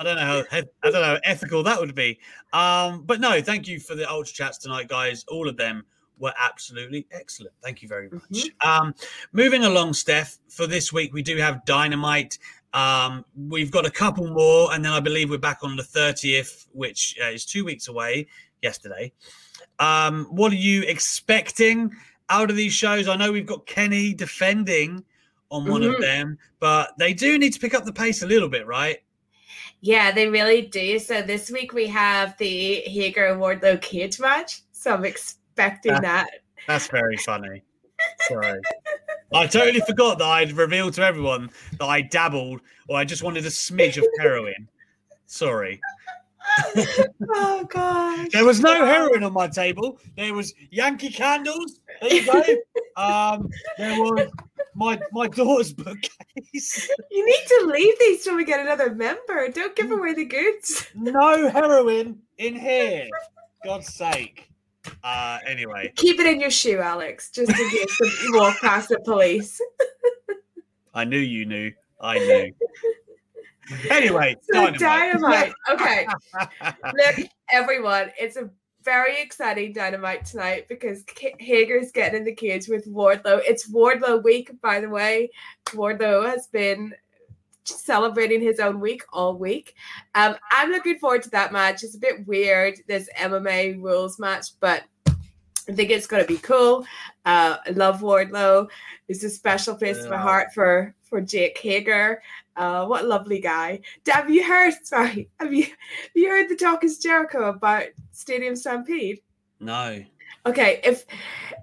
I don't know how I don't know how ethical that would be. Um, but no, thank you for the ultra chats tonight, guys. All of them were absolutely excellent. Thank you very much. Um, moving along, Steph. For this week, we do have Dynamite. Um, we've got a couple more, and then I believe we're back on the thirtieth, which uh, is two weeks away. Yesterday. Um, what are you expecting out of these shows? I know we've got Kenny defending on one of Mhm. them, but they do need to pick up the pace a little bit, right? Yeah, they really do. So this week we have the Hager and Wardlow cage match. So I'm expecting that. That's very funny. Sorry. I totally forgot that I'd revealed to everyone that I dabbled or I just wanted a smidge of heroin. Sorry. Oh gosh. There was no heroin on my table. There was Yankee candles. There you go. um, there was my my daughter's bookcase. You need to leave these till we get another member. Don't give away the goods. No heroin in here. God's sake. Uh, anyway, Keep it in your shoe, Alex, just in case you walk past the police. I knew you knew. I knew. Anyway, So dynamite. dynamite. Okay. Look, everyone, it's a very exciting dynamite tonight because K- Hager's getting in the cage with Wardlow. It's Wardlow week, by the way. Wardlow has been celebrating his own week all week. Um, I'm looking forward to that match. It's a bit weird, this MMA rules match, but I think it's to be cool. Uh, I love Wardlow. It's a special place in my heart for for Jake Hager. Uh, what a lovely guy. Have you heard? Sorry, have you have you heard the talk is Jericho about Stadium Stampede? No. Okay, if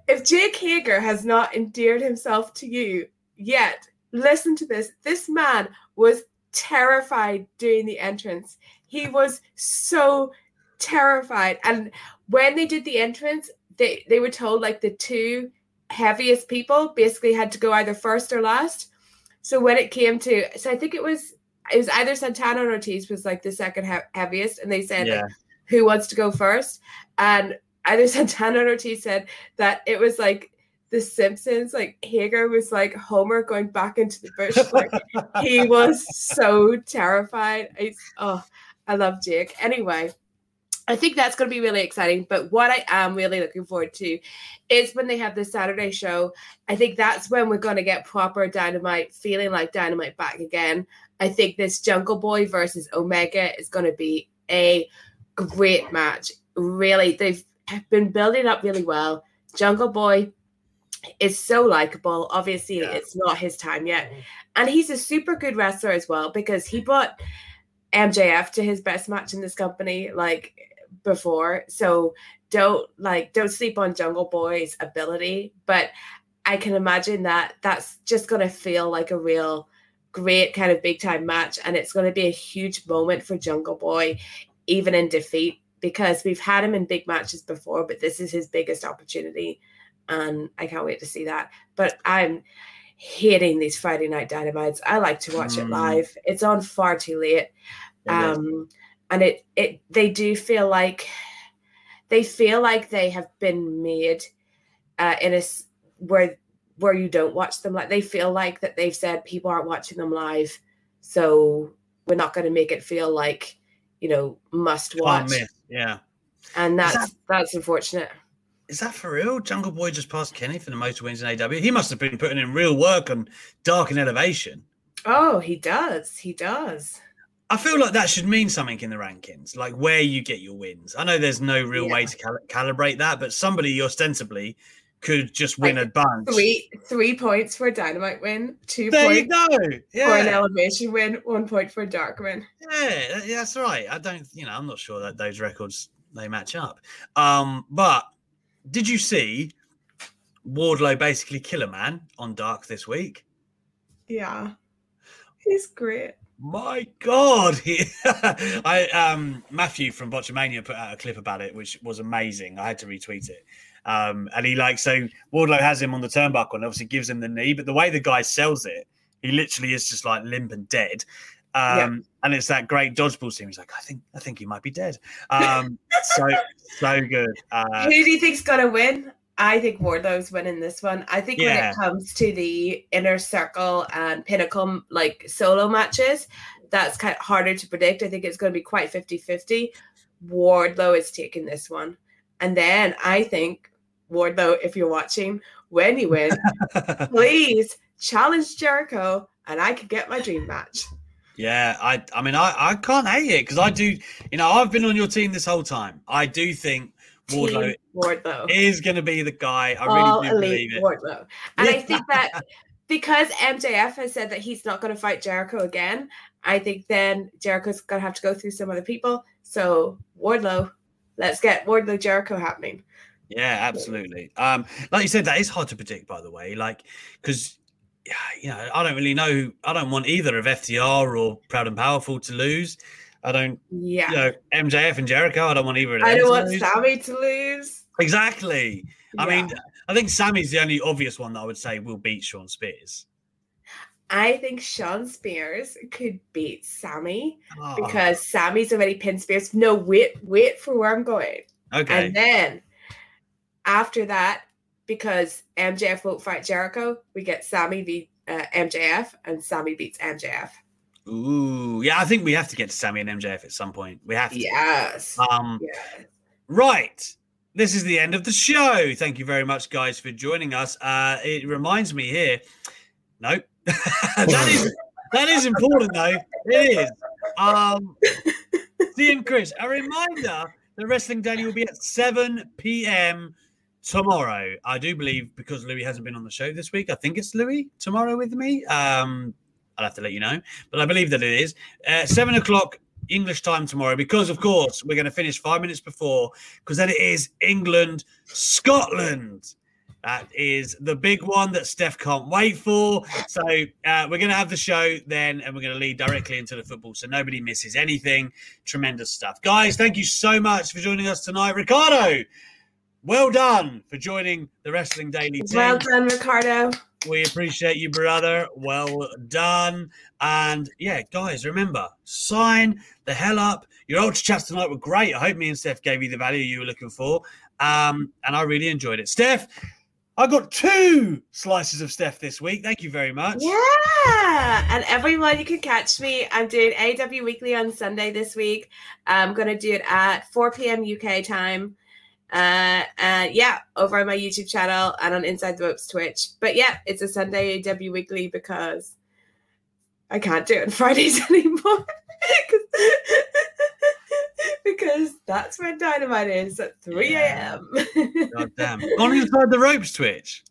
if Jake Hager has not endeared himself to you yet, listen to this. This man was terrified during the entrance. He was so terrified. And when they did the entrance, they, they were told like the two heaviest people basically had to go either first or last. So when it came to, so I think it was it was either Santana or Ortiz was like the second he- heaviest, and they said like, who wants to go first, and either Santana or Ortiz said that it was like the Simpsons, like Hager was like Homer going back into the bush. Like he was so terrified. I, oh, I love Jake. Anyway, I think that's going to be really exciting. But what I am really looking forward to is when they have the Saturday show. I think that's when we're going to get proper Dynamite, feeling like Dynamite back again. I think this Jungle Boy versus Omega is going to be a great match. Really, they've been building up really well. Jungle Boy is so likable. Obviously, it's not his time yet. Mm-hmm. And he's a super good wrestler as well because he brought MJF to his best match in this company like before. So don't like don't sleep on Jungle Boy's ability, but I can imagine that that's just going to feel like a real great kind of big time match and it's going to be a huge moment for Jungle Boy even in defeat because we've had him in big matches before but this is his biggest opportunity and I can't wait to see that. But I'm hating these Friday night dynamites. I like to watch it Mm. live. It's on far too late. It is. And it it they do feel like they feel like they have been made uh in a s- where where you don't watch them like they feel like that they've said people aren't watching them live so we're not going to make it feel like you know must watch miss. Yeah. and Is that's that's unfortunate Is that for real? Jungle Boy just passed Kenny for the most wins in AW. He must have been putting in real work on Dark and Elevation. oh he does he does I feel like that should mean something in the rankings, like where you get your wins. I know there's no real way to cal- calibrate that, but somebody ostensibly could just win Like, a bunch. three three points for a dynamite win two There you points go. for an elevation win one point for a dark win Yeah, yeah, that's right. I don't, you know, I'm not sure that those records they match up. Um, but did you see Wardlow basically kill a man on Dark this week? yeah he's great My God, I um Matthew from Botchamania put out a clip about it, which was amazing. I had to retweet it. Um, and he like so Wardlow has him on the turnbuckle and obviously gives him the knee, but the way the guy sells it, he literally is just like limp and dead. Um, and it's that great dodgeball scene. He's like, I think, I think he might be dead. Um, so, so good. Uh, Who do you think's gonna win? I think Wardlow's winning this one. I think when it comes to the inner circle and pinnacle like solo matches, that's kind of harder to predict. I think it's going to be quite 50-50. Wardlow is taking this one. And then I think Wardlow, if you're watching, when you win, please challenge Jericho and I could get my dream match. Yeah, I I mean I, I can't hate it because I do you know I've been on your team this whole time. I do think Wardlow Wardlow. is going to be the guy. I all really do elite believe it. Wardlow. And I think that because MJF has said that he's not going to fight Jericho again, I think then Jericho's going to have to go through some other people. So Wardlow, let's get Wardlow Jericho happening. Yeah, absolutely. Um, like you said, that is hard to predict, by the way. Like because you know I don't really know. I don't want either of FTR or Proud and Powerful to lose. I don't. Yeah. You know MJF and Jericho. I don't want either of them. I don't want. Sammy to lose. Exactly. I mean, I think Sammy's the only obvious one that I would say will beat Shawn Spears. I think Shawn Spears could beat Sammy Ah, because Sammy's already pinned Spears. No, wait, wait for where I'm going. okay. And then after that, because MJF won't fight Jericho, we get Sammy v uh, MJF, and Sammy beats MJF. Ooh, yeah. I think we have to get to Sammy and MJF at some point. We have to. Yes. Um, yes. Right. This is the end of the show. Thank you very much, guys, for joining us. Uh, it reminds me here. No, that is that is important though. It is. Um, Dean Chris, a reminder: the Wrestling Daily will be at seven p.m. tomorrow. I do believe because Louis hasn't been on the show this week. I think it's Louis tomorrow with me. Um, I'll have to let you know, but I believe that it is uh, seven o'clock English time tomorrow because, of course, we're going to finish five minutes before because then it is England, Scotland. That is the big one that Steph can't wait for. So uh, we're going to have the show then, and we're going to lead directly into the football, so nobody misses anything. Tremendous stuff, guys. Thank you so much for joining us tonight, Ricardo. Well done for joining the Wrestling Daily team. Well done, Ricardo. We appreciate you, brother. Well done. And yeah, guys, remember, sign the hell up. Your ultra chats tonight were great. I hope me and Steph gave you the value you were looking for. Um, and I really enjoyed it. Steph, I got two slices of Steph this week. Thank you very much. Yeah. And everyone, you can catch me. I'm doing AW Weekly on Sunday this week. I'm going to do it at 4 p.m. UK time. Uh, uh, yeah, over on my YouTube channel and on Inside the Ropes Twitch. But yeah, it's a Sunday AW Weekly because I can't do it on Fridays anymore. because that's when Dynamite is at 3 a.m. God damn. On Inside the Ropes Twitch.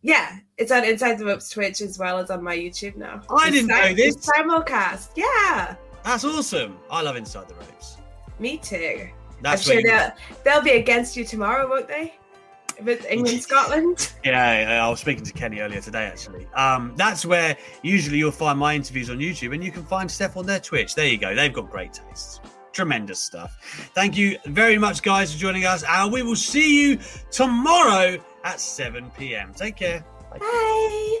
Yeah, it's on Inside the Ropes Twitch as well as on my YouTube now. I It's didn't know this. it's Simulcast. Yeah, That's awesome. I love Inside the Ropes. me too. That's I'm sure they'll, they'll be against you tomorrow, won't they? If it's England, Scotland. Yeah, I was speaking to Kenny earlier today, actually. Um, that's where usually you'll find my interviews on YouTube, and you can find Steph on their Twitch. There you go. They've got great tastes. Tremendous stuff. Thank you very much, guys, for joining us. And we will see you tomorrow at 7 p.m. Take care. Bye.